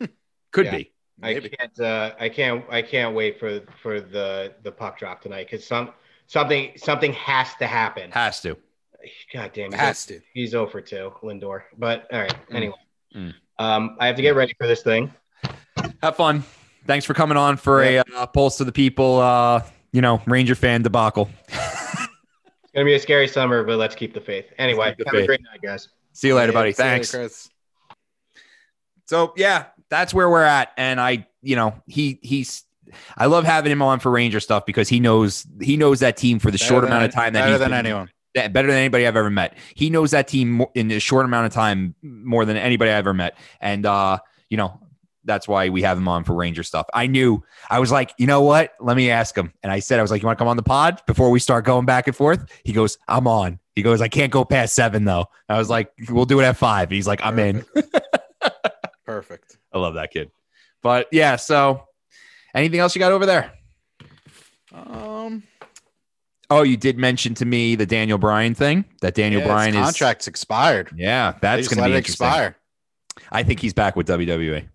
Speaker 1: could
Speaker 3: Yeah.
Speaker 1: be.
Speaker 2: Maybe.
Speaker 3: I can't. Uh, I can't. I can't wait for for the the puck drop tonight because some something something has to happen.
Speaker 1: Has to.
Speaker 3: God damn, It.
Speaker 2: Has to.
Speaker 3: he's over two, Lindor. But all right. Anyway,
Speaker 1: Mm.
Speaker 3: Um, I have to get ready for this thing.
Speaker 1: Have fun. Thanks for coming on for a uh, pulse to the people. Uh, you know, Ranger fan debacle.
Speaker 3: It's gonna be a scary summer, but let's keep the faith. Anyway,
Speaker 1: the
Speaker 3: have a great night, guys.
Speaker 1: See you later, buddy.
Speaker 2: see you later,
Speaker 1: Thanks.
Speaker 2: Chris.
Speaker 1: So yeah, that's where we're at. And I, you know, he he's I love having him on for Ranger stuff because he knows he knows that team for the
Speaker 2: Better
Speaker 1: short
Speaker 2: than-
Speaker 1: amount of time that
Speaker 2: better
Speaker 1: he's
Speaker 2: than
Speaker 1: been-
Speaker 2: anyone.
Speaker 1: That- better than anybody I've ever met. He knows that team in a short amount of time more than anybody I've ever met. And uh, you know, that's why we have him on for Ranger stuff. I knew I was like, you know what? Let me ask him. And I said, I was like, you want to come on the pod before we start going back and forth? He goes, I'm on. He goes, I can't go past seven though. I was like, we'll do it at five. He's like, I'm in.
Speaker 2: Perfect.
Speaker 1: I love that kid. But yeah, so anything else you got over there?
Speaker 2: Um,
Speaker 1: Oh, you did mention to me the Daniel Bryan thing. That Daniel
Speaker 2: yeah,
Speaker 1: Bryan
Speaker 2: his
Speaker 1: is
Speaker 2: contract's expired.
Speaker 1: Yeah, that's going to be
Speaker 2: it expire.
Speaker 1: I think he's back with WWE.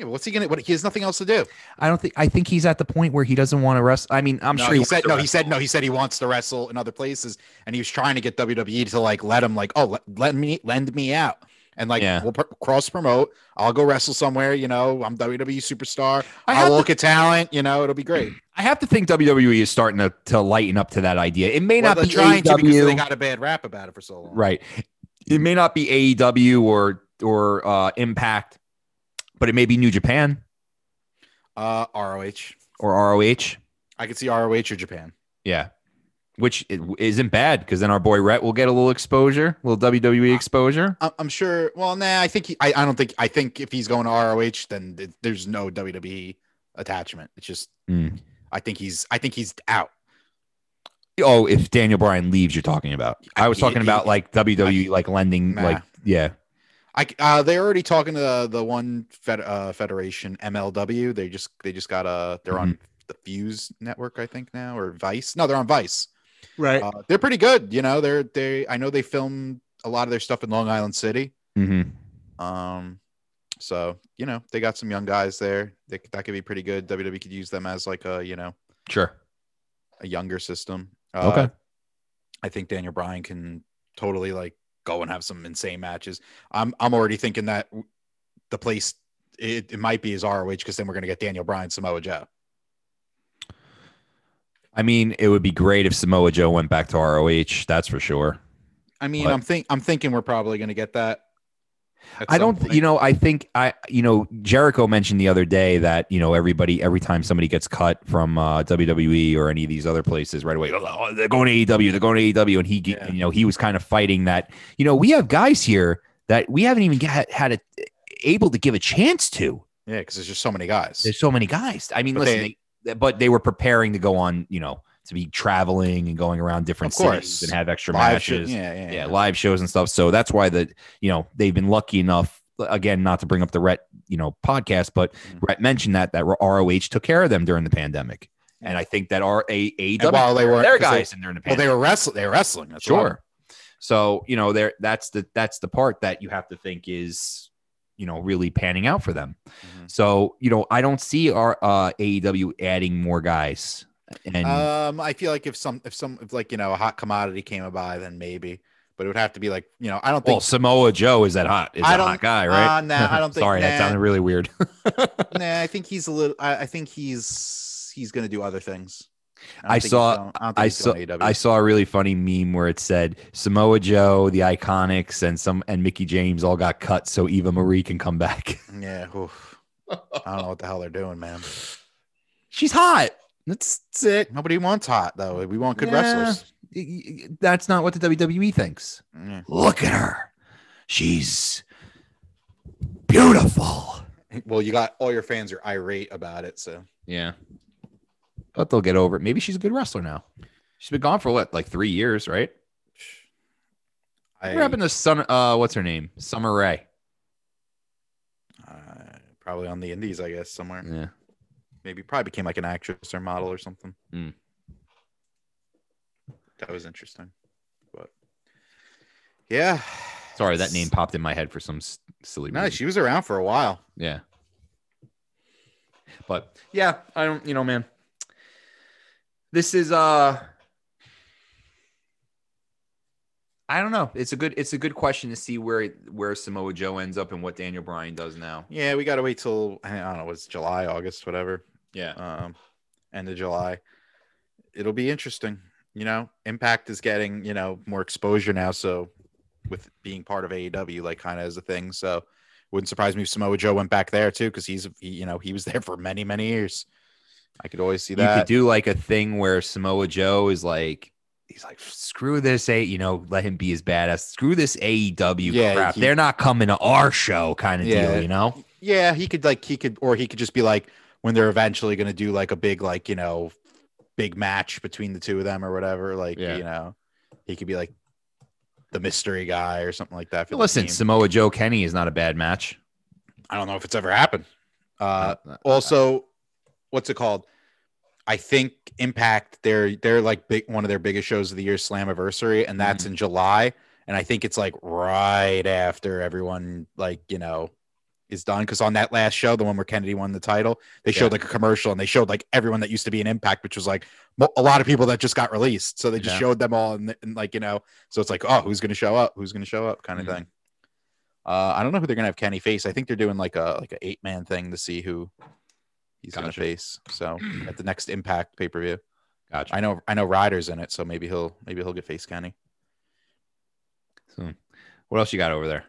Speaker 2: Yeah, what's he gonna? What he has nothing else to do.
Speaker 1: I don't think. I think he's at the point where he doesn't want to wrestle. I mean, I'm
Speaker 2: no,
Speaker 1: sure
Speaker 2: he,
Speaker 1: wants
Speaker 2: said no. He said no. He said he wants to wrestle in other places, and he was trying to get WWE to like let him like, oh, let, let me lend me out, and like
Speaker 1: Yeah.
Speaker 2: we'll pr- cross promote. I'll go wrestle somewhere. You know, I'm WWE superstar.
Speaker 1: I have
Speaker 2: I'll
Speaker 1: to-
Speaker 2: look at talent. You know, it'll be great.
Speaker 1: I have to think WWE is starting to, to lighten up to that idea. It may
Speaker 2: Well,
Speaker 1: not
Speaker 2: they're
Speaker 1: be
Speaker 2: trying to because
Speaker 1: AEW,
Speaker 2: they got a bad rap about it for so long.
Speaker 1: right? It may not be AEW or or uh, Impact, but it may be New Japan
Speaker 2: Uh, ROH.
Speaker 1: or ROH.
Speaker 2: I could see ROH or Japan.
Speaker 1: Yeah, which isn't bad because then our boy Rhett will get a little exposure, a little WWE exposure.
Speaker 2: I- I'm sure. Well, nah, I think he, I, I don't think. I think if he's going to ROH, then th- there's no WWE attachment. It's just.
Speaker 1: Mm.
Speaker 2: I think he's. I think he's out.
Speaker 1: Oh, if Daniel Bryan leaves, you're talking about. I was talking
Speaker 2: he-
Speaker 1: about like WWE, like lending,
Speaker 2: Nah.
Speaker 1: like yeah,
Speaker 2: I uh, they're already talking to the, the one fed, uh, federation MLW. They just they just got a they're on the Fuse network, I think now, or Vice. No, they're on Vice.
Speaker 1: Right.
Speaker 2: Uh, they're pretty good. You know, they're they. I know they film a lot of their stuff in Long Island City.
Speaker 1: hmm
Speaker 2: Um, so you know they got some young guys there. They, that could be pretty good. WWE could use them as like a you know
Speaker 1: Sure.
Speaker 2: a younger system. Uh,
Speaker 1: Okay.
Speaker 2: I think Daniel Bryan can totally like go and have some insane matches. I'm I'm already thinking that the place it, it might be his ROH because then we're gonna get Daniel Bryan, Samoa Joe.
Speaker 1: I mean, it would be great if Samoa Joe went back to ROH. That's for sure.
Speaker 2: I mean,
Speaker 1: What?
Speaker 2: I'm think I'm thinking we're probably gonna get that.
Speaker 1: I don't,
Speaker 2: point.
Speaker 1: you know, I think I, you know, Jericho mentioned the other day that, you know, everybody, every time somebody gets cut from uh, WWE or any of these other places right away, oh, they're going to AEW, they're going to AEW. And he,
Speaker 2: Yeah.
Speaker 1: you know, he was kind of fighting that, you know, we have guys here that we haven't even got, had it able to give a chance to.
Speaker 2: Yeah, because there's just so many guys.
Speaker 1: There's so many guys. I mean,
Speaker 2: But
Speaker 1: listen,
Speaker 2: they,
Speaker 1: but they were preparing to go on, you know, to be traveling and going around different cities and have extra
Speaker 2: Live show-
Speaker 1: matches
Speaker 2: yeah, yeah,
Speaker 1: yeah, live shows and stuff. So that's why the you know they've been lucky enough. Again, not to bring up the Rhett you know podcast, but
Speaker 2: Mhm.
Speaker 1: Rhett mentioned that that ROH took care of them during the pandemic, and I think that our AEW
Speaker 2: while they were
Speaker 1: their
Speaker 2: they-
Speaker 1: guys in during the
Speaker 2: well, they were wrestling. They were wrestling.
Speaker 1: Sure. So you know there that's the that's the part that you have to think is you know really panning out for them.
Speaker 2: Mhm.
Speaker 1: So you know I don't see our uh, AEW adding more guys. And
Speaker 2: Um, I feel like if some, if some, if like you know, a hot commodity came by, then maybe. But it would have to be like you know, I don't think.
Speaker 1: well, Samoa Joe is that hot? Is
Speaker 2: I
Speaker 1: that hot guy, right?
Speaker 2: uh, nah, I don't think-
Speaker 1: Sorry, that
Speaker 2: nah.
Speaker 1: sounded really weird.
Speaker 2: nah, I think he's a little. I, I think he's he's gonna do other things. Don't
Speaker 1: I saw-
Speaker 2: I,
Speaker 1: I saw. I saw a really funny meme where it said Samoa Joe, the Iconics, and some and Mickie James all got cut so Eva Marie can come back.
Speaker 2: Yeah. oof. I don't know what the hell they're doing, man.
Speaker 1: She's hot. That's, sick.
Speaker 2: Nobody wants hot though. We want good
Speaker 1: Yeah.
Speaker 2: wrestlers.
Speaker 1: That's not what the WWE thinks.
Speaker 2: Yeah.
Speaker 1: Look at her. She's beautiful.
Speaker 2: Well, you got all your fans are irate about it, so
Speaker 1: Yeah. But they'll get over it. Maybe she's a good wrestler now. She's been gone for what, like three years, right?
Speaker 2: I
Speaker 1: What happened to Sun? Uh, what's her name? Summer Rae.
Speaker 2: uh, probably on the Indies, I guess, somewhere.
Speaker 1: Yeah.
Speaker 2: Maybe probably became like an actress or model or something.
Speaker 1: Mm.
Speaker 2: That was interesting, but yeah.
Speaker 1: Sorry, that name popped in my head for some silly
Speaker 2: No,
Speaker 1: reason.
Speaker 2: she was around for a while.
Speaker 1: Yeah. But yeah, I don't, you know, man. This is uh I don't know. It's a good it's a good question to see where where Samoa Joe ends up and what Daniel Bryan does now.
Speaker 2: Yeah, we got to wait till I don't know, it's July, August, whatever.
Speaker 1: Yeah.
Speaker 2: Um, end of July. It'll be interesting. You know, Impact is getting you know more exposure now. So with being part of AEW, like kind of as a thing. So wouldn't surprise me if Samoa Joe went back there too, because he's he, you know he was there for many many years. I could always see that.
Speaker 1: You could do like a thing where Samoa Joe is like he's like screw this a you know let him be his badass screw this AEW
Speaker 2: Yeah,
Speaker 1: crap
Speaker 2: he-
Speaker 1: they're not coming to our show kind of
Speaker 2: Yeah.
Speaker 1: deal you know
Speaker 2: yeah, he could like he could or he could just be like when they're eventually going to do like a big like you know big match between the two of them or whatever. Like
Speaker 1: Yeah.
Speaker 2: you know, he could be like the mystery guy or something like that.
Speaker 1: Listen. Samoa Joe Kenny is not a bad match
Speaker 2: I don't know if it's ever happened. Uh,
Speaker 1: Uh,
Speaker 2: also, what's it called? I think Impact they're they're like big one of their biggest shows of the year, Slammiversary, and that's
Speaker 1: Mm-hmm.
Speaker 2: in July. And I think it's like right after everyone like you know is done because on that last show, the one where Kennedy won the title, they showed like a commercial and they showed like everyone that used to be in Impact, which was like a lot of people that just got released. So they just
Speaker 1: Yeah.
Speaker 2: showed them all and, and like you know, so it's like oh, who's going to show up? Who's going to show up? Kind of
Speaker 1: Mhm.
Speaker 2: thing. Uh, I don't know who they're going to have Kenny face. I think they're doing like a like a eight man thing to see who he's going to face. So at the next Impact pay per view,
Speaker 1: Gotcha.
Speaker 2: I know I know Ryder's in it, so maybe he'll maybe he'll get face Kenny.
Speaker 1: So, what else you got over there?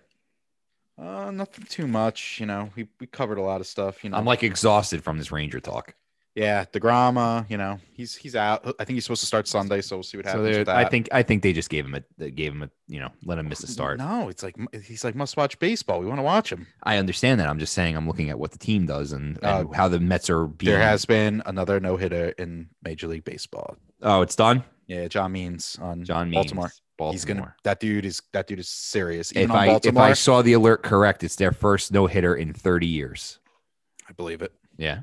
Speaker 2: Uh, nothing too much. You know, we we covered a lot of stuff. You know,
Speaker 1: I'm like exhausted from this Ranger talk.
Speaker 2: Yeah, Degrama, you know, he's he's out. I think he's supposed to start Sunday, so we'll see what happens. with
Speaker 1: I think I think they just gave him a they gave him a you know let him miss a start.
Speaker 2: No, it's like he's like must watch baseball. We want to watch him.
Speaker 1: I understand that. I'm just saying I'm looking at what the team does and, and
Speaker 2: Uh,
Speaker 1: how the Mets are being.
Speaker 2: There has been another no hitter in Major League Baseball.
Speaker 1: oh, it's done.
Speaker 2: Yeah, John Means on
Speaker 1: John Means,
Speaker 2: Baltimore.
Speaker 1: Baltimore.
Speaker 2: He's gonna. That dude is that dude is serious. Even
Speaker 1: If I if I saw the alert correct, it's their first no hitter in 30 years.
Speaker 2: I believe it.
Speaker 1: Yeah.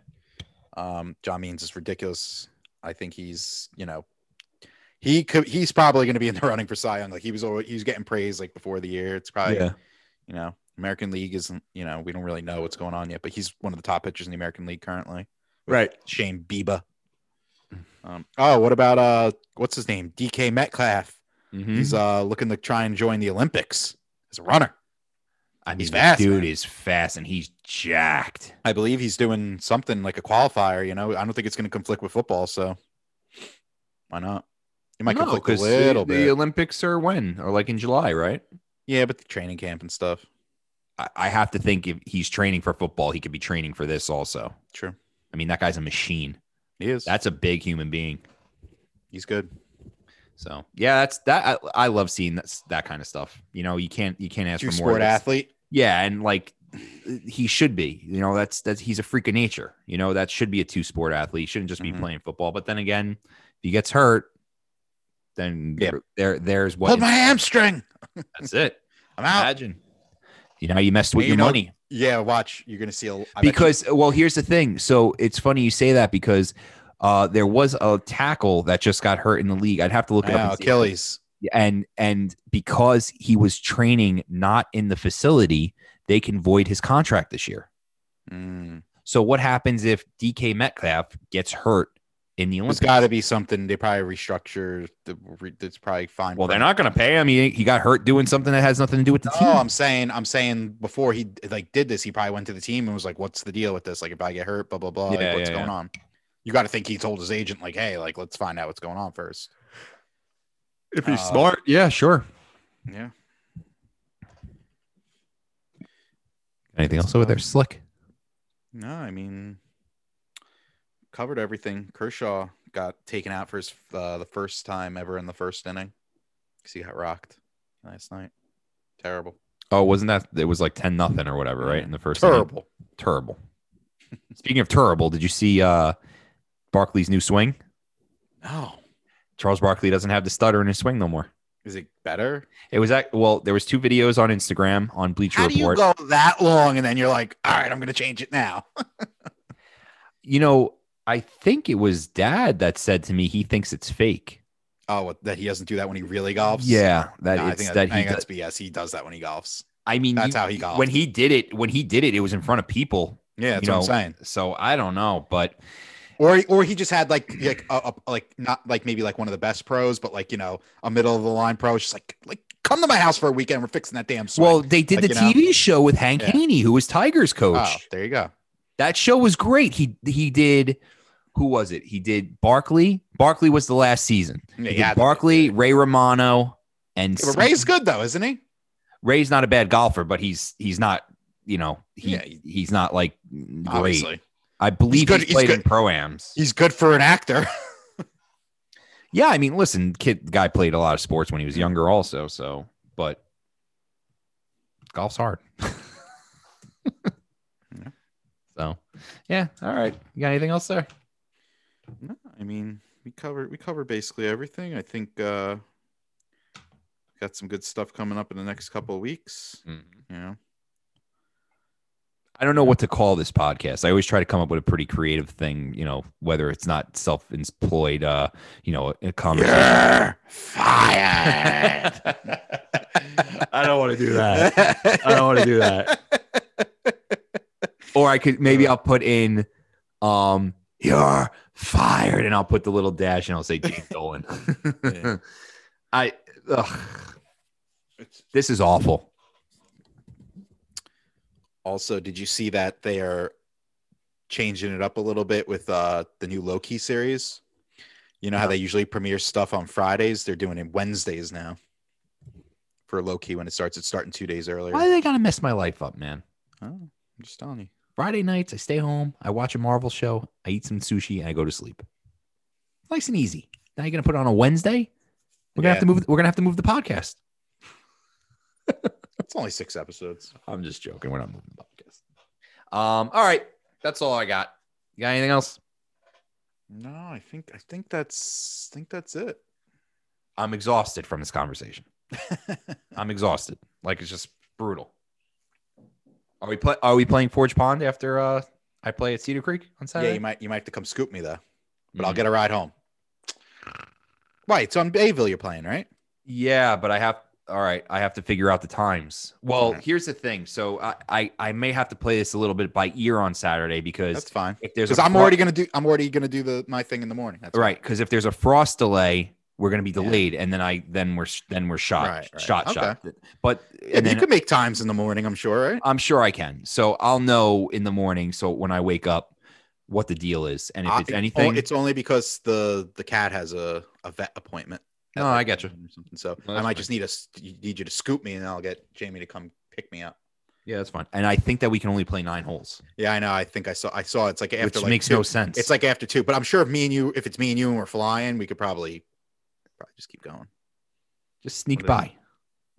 Speaker 2: Um, John Means is ridiculous. I think he's you know he could he's probably going to be in the running for Cy Young. Like he was always, he was getting praised like before the year. It's probably yeah. you know American League isn't you know we don't really know what's going on yet, but he's one of the top pitchers in the American League currently.
Speaker 1: Right.
Speaker 2: Shane Bieber. Um, oh, what about uh what's his name? DK Metcalf.
Speaker 1: Mhm.
Speaker 2: He's uh looking to try and join the Olympics as a runner.
Speaker 1: I mean,
Speaker 2: he's fast,
Speaker 1: Dude
Speaker 2: man.
Speaker 1: is fast and he's jacked.
Speaker 2: I believe he's doing something like a qualifier. You know, I don't think it's going to conflict with football, so why not? It might
Speaker 1: No,
Speaker 2: conflict a
Speaker 1: 'cause
Speaker 2: little
Speaker 1: the,
Speaker 2: bit.
Speaker 1: The Olympics are when? Or like in July, right?
Speaker 2: yeah, but the training camp and stuff.
Speaker 1: I, I have to think if he's training for football, he could be training for this also.
Speaker 2: True,
Speaker 1: I mean, that guy's a machine.
Speaker 2: he is.
Speaker 1: That's a big human being.
Speaker 2: he's good.
Speaker 1: So yeah, that's that. I, I love seeing that that kind of stuff. You know, you can't you can't ask
Speaker 2: Two
Speaker 1: for more.
Speaker 2: sport athlete.
Speaker 1: Yeah, and like he should be. You know, that's that's he's a freak of nature. You know, that should be a two sport athlete. He shouldn't just be
Speaker 2: Mhm.
Speaker 1: playing football. But then again, if he gets hurt, then there there's what
Speaker 2: Pulled my hamstring.
Speaker 1: that's it.
Speaker 2: I'm out.
Speaker 1: Imagine. You know, you messed with
Speaker 2: You
Speaker 1: your
Speaker 2: know,
Speaker 1: money.
Speaker 2: Yeah, watch. You're gonna see a I bet you-
Speaker 1: because well here's the thing so it's funny you say that because uh there was a tackle that just got hurt in the league i'd have to look it
Speaker 2: Yeah,
Speaker 1: up see.
Speaker 2: Achilles.
Speaker 1: and and because he was training not in the facility they can void his contract this year
Speaker 2: Mm.
Speaker 1: so what happens if dk metcalf gets hurt in the
Speaker 2: There's
Speaker 1: olympics
Speaker 2: got to be something they probably restructure. The, re- that's probably fine.
Speaker 1: well they're
Speaker 2: him.
Speaker 1: not going to pay him he, he got hurt doing something that has nothing to do with the team
Speaker 2: No, I'm saying, I'm saying before he like did this, he probably went to the team and was like, "What's the deal with this? Like, if I get hurt, blah blah blah.
Speaker 1: Yeah,
Speaker 2: like, what's
Speaker 1: yeah,
Speaker 2: going
Speaker 1: yeah.
Speaker 2: on?" You got to think he told his agent, like, "Hey, like, let's find out what's going on first.
Speaker 1: if
Speaker 2: he's
Speaker 1: he's
Speaker 2: smart,
Speaker 1: smart yeah sure
Speaker 2: Yeah.
Speaker 1: Anything else over there slick
Speaker 2: No, I mean, covered everything. Kershaw got taken out for his uh, the first time ever in the first inning because he got rocked last night. Terrible.
Speaker 1: oh wasn't that it was like 10 nothing or whatever right in the first inning?
Speaker 2: Terrible.
Speaker 1: terrible. Speaking of terrible, did you see uh Barkley's new swing?
Speaker 2: No.
Speaker 1: Charles Barkley doesn't have the stutter in his swing no more.
Speaker 2: Is it better?
Speaker 1: It was at well, there was two videos on Instagram on Bleacher
Speaker 2: How do you
Speaker 1: Report.
Speaker 2: go that long and then you're like, all right, I'm going to change it now?
Speaker 1: You know, I think it was Dad that said to me he thinks it's fake.
Speaker 2: Oh, what, that he doesn't do that when he really golfs?
Speaker 1: Yeah, that
Speaker 2: No, I think,
Speaker 1: that
Speaker 2: that, I
Speaker 1: he.
Speaker 2: think that's
Speaker 1: does-
Speaker 2: BS. He does that when he golfs.
Speaker 1: I mean,
Speaker 2: That's
Speaker 1: you-
Speaker 2: how he golfs.
Speaker 1: when he did it. When he did it, it was in front of people.
Speaker 2: Yeah, that's
Speaker 1: you
Speaker 2: what I'm saying.
Speaker 1: So I don't know, but
Speaker 2: Or or he just had like like a, a- like not like maybe like one of the best pros, but like you know a middle of the line pro. It's just like like come to my house for a weekend. We're fixing that damn swing.
Speaker 1: well, they did
Speaker 2: Like,
Speaker 1: the
Speaker 2: you know?
Speaker 1: TV show with Hank
Speaker 2: Yeah.
Speaker 1: Haney, who was Tigers oh, coach.
Speaker 2: oh, there you go.
Speaker 1: That show was great. He he did. Who was it? He did Barkley. Barkley was the last season.
Speaker 2: Yeah, yeah,
Speaker 1: Barkley, Ray Romano, and
Speaker 2: but Ray's good though, isn't he?
Speaker 1: Ray's not a bad golfer, but he's he's not. You know, he
Speaker 2: Yeah,
Speaker 1: he's not like great.
Speaker 2: Obviously,
Speaker 1: I believe
Speaker 2: good-
Speaker 1: he's
Speaker 2: he's
Speaker 1: played in
Speaker 2: good.
Speaker 1: pro-ams.
Speaker 2: he's good for an actor.
Speaker 1: Yeah, I mean, listen, kid guy played a lot of sports when he was younger also, so but golf's hard.
Speaker 2: Yeah.
Speaker 1: So, yeah, all right. You got anything else there?
Speaker 2: no, I mean we covered we covered basically everything. I think uh got some good stuff coming up in the next couple of weeks. You know,
Speaker 1: I don't know what to call this podcast. I always try to come up with a pretty creative thing, you know, whether it's not self-employed, uh, you know, a conversation.
Speaker 2: you're fired.
Speaker 1: I don't want to do that. I don't want to do that. or I could maybe I'll put in um you're fired and I'll put the little dash and I'll say James Dolan.
Speaker 2: Yeah.
Speaker 1: I ugh. this is awful.
Speaker 2: Also, did you see that they are changing it up a little bit with uh the new Loki series? You know how they usually premiere stuff on Fridays? They're doing it Wednesdays now. For Loki when it starts, it's starting two days earlier.
Speaker 1: Why do they gotta mess my life up, man?
Speaker 2: Oh, I'm just telling you.
Speaker 1: Friday nights, I stay home, I watch a Marvel show, I eat some sushi, and I go to sleep. Nice and easy. Now you're gonna put it on a Wednesday? We're gonna have to move. We're gonna have to move the podcast.
Speaker 2: It's only six episodes.
Speaker 1: I'm just joking. We're not moving the podcast. Um. All right. That's all I got. You got anything else?
Speaker 2: No, I think I think that's I think that's it.
Speaker 1: I'm exhausted from this conversation. I'm exhausted. Like it's just brutal. Are we play? Are we playing Forge Pond after uh I play at Cedar Creek on Saturday?
Speaker 2: yeah, you might you might have to come scoop me though, but I'll
Speaker 1: Mm.
Speaker 2: get a ride home. Right, it's on Bayville you're playing, right?
Speaker 1: Yeah, but I have. All right, I have to figure out the times. Well,
Speaker 2: Okay.
Speaker 1: here's the thing. So I, I I may have to play this a little bit by ear on Saturday because
Speaker 2: That's fine.
Speaker 1: if there's
Speaker 2: Because I'm
Speaker 1: fro-
Speaker 2: already gonna do I'm already gonna do the my thing in the morning. That's
Speaker 1: right because if there's a frost delay, we're gonna be
Speaker 2: Yeah.
Speaker 1: delayed, and then I then we're then we're shot
Speaker 2: Right, right.
Speaker 1: shot
Speaker 2: Okay.
Speaker 1: shot. But
Speaker 2: Yeah,
Speaker 1: and
Speaker 2: you can make times in the morning, I'm sure, right?
Speaker 1: I'm sure I can. So I'll know in the morning. So when I wake up, what the deal is, and if
Speaker 2: I-
Speaker 1: it's
Speaker 2: oh,
Speaker 1: anything,
Speaker 2: it's only because the the cat has a, a vet appointment.
Speaker 1: No, I got you.
Speaker 2: or Something. So
Speaker 1: No,
Speaker 2: I might
Speaker 1: fine.
Speaker 2: just need a need you to scoop me, and I'll get Jamie to come pick me up.
Speaker 1: yeah, that's fine. And I think that we can only play nine holes,
Speaker 2: Yeah, I know. I think I saw I saw it's like after
Speaker 1: which
Speaker 2: like
Speaker 1: makes
Speaker 2: two-
Speaker 1: no sense.
Speaker 2: It's like after two, but I'm sure if me and you, if it's me and you and we're flying, we could probably probably just keep going.
Speaker 1: just sneak
Speaker 2: what
Speaker 1: by.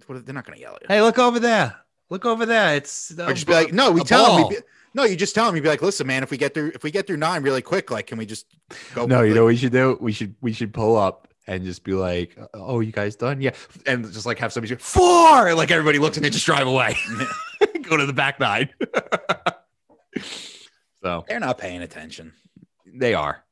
Speaker 2: What, are, they're not gonna yell at you.
Speaker 1: Hey, look over there. Look over there. It's
Speaker 2: or just be like, no, we tell them. We be, no, you just tell them. You'd be like, listen, man, if we get through, if we get through nine really quick, like, can we just go?
Speaker 1: No, you know what we should do? We should we should pull up and just be like, "Oh, you guys done? Yeah," and just like have somebody say four, and like everybody looks and they just drive away, go to the back nine. so
Speaker 2: they're not paying attention.
Speaker 1: they are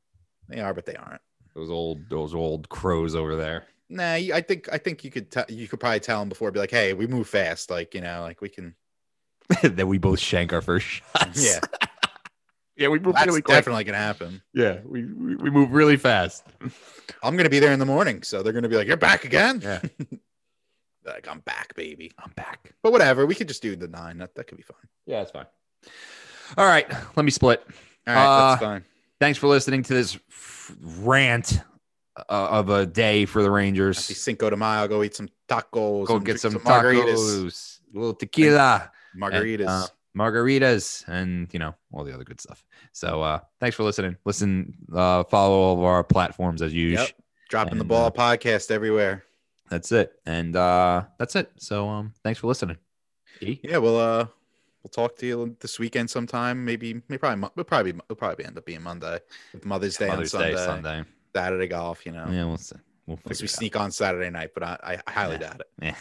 Speaker 2: They are, but they aren't.
Speaker 1: those old those old crows over there.
Speaker 2: Nah, I think I think you could tell you could probably tell them before, be like, hey, we move fast, like you know, like we can.
Speaker 1: then we both shank our first shots.
Speaker 2: Yeah,
Speaker 1: yeah, we move
Speaker 2: that's
Speaker 1: really quick.
Speaker 2: definitely gonna happen.
Speaker 1: Yeah, we, we we move really fast.
Speaker 2: I'm gonna be there in the morning, so they're gonna be like, you're back again.
Speaker 1: Yeah.
Speaker 2: like I'm back, baby.
Speaker 1: I'm back.
Speaker 2: But whatever, we could just do the nine. That that could be fine.
Speaker 1: Yeah, that's fine. All right, let me split.
Speaker 2: All right, that's
Speaker 1: Uh,
Speaker 2: fine.
Speaker 1: Thanks for listening to this rant uh, of a day for the
Speaker 2: Happy
Speaker 1: Rangers.
Speaker 2: Cinco de Mayo. Go eat some tacos.
Speaker 1: Go get some,
Speaker 2: margaritas.
Speaker 1: tacos, a little tequila,
Speaker 2: Margaritas.
Speaker 1: and, uh, margaritas, and you know all the other good stuff. So, uh, thanks for listening. Listen, uh, follow all of our platforms as usual.
Speaker 2: Yep. Dropping the ball
Speaker 1: uh,
Speaker 2: podcast everywhere.
Speaker 1: That's it, and uh, that's it. So, um, thanks for listening. E?
Speaker 2: Yeah, we'll uh we'll talk to you this weekend sometime. Maybe maybe probably we'll probably it'll probably end up being Monday with Mother's Day
Speaker 1: Mother's
Speaker 2: on
Speaker 1: Day
Speaker 2: Sunday,
Speaker 1: Sunday.
Speaker 2: Saturday golf. You know,
Speaker 1: Yeah, we'll see. We'll
Speaker 2: unless we
Speaker 1: it out.
Speaker 2: sneak on Saturday night, but I I, highly
Speaker 1: Yeah.
Speaker 2: doubt it.
Speaker 1: Yeah.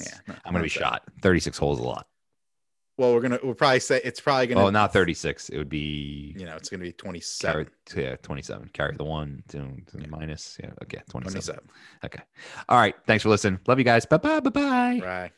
Speaker 2: Yeah,
Speaker 1: I'm gonna be shot. 36 holes a lot.
Speaker 2: Well, we're gonna we'll probably say it's probably gonna.
Speaker 1: Oh, not 36. It would be
Speaker 2: You know, it's gonna be twenty
Speaker 1: carry, yeah, 27. Carry the one to, to
Speaker 2: Yeah.
Speaker 1: minus. Yeah, okay, 27.
Speaker 2: 27.
Speaker 1: Okay. All right. Thanks for listening. Love you guys. Bye bye. Bye bye.
Speaker 2: Right.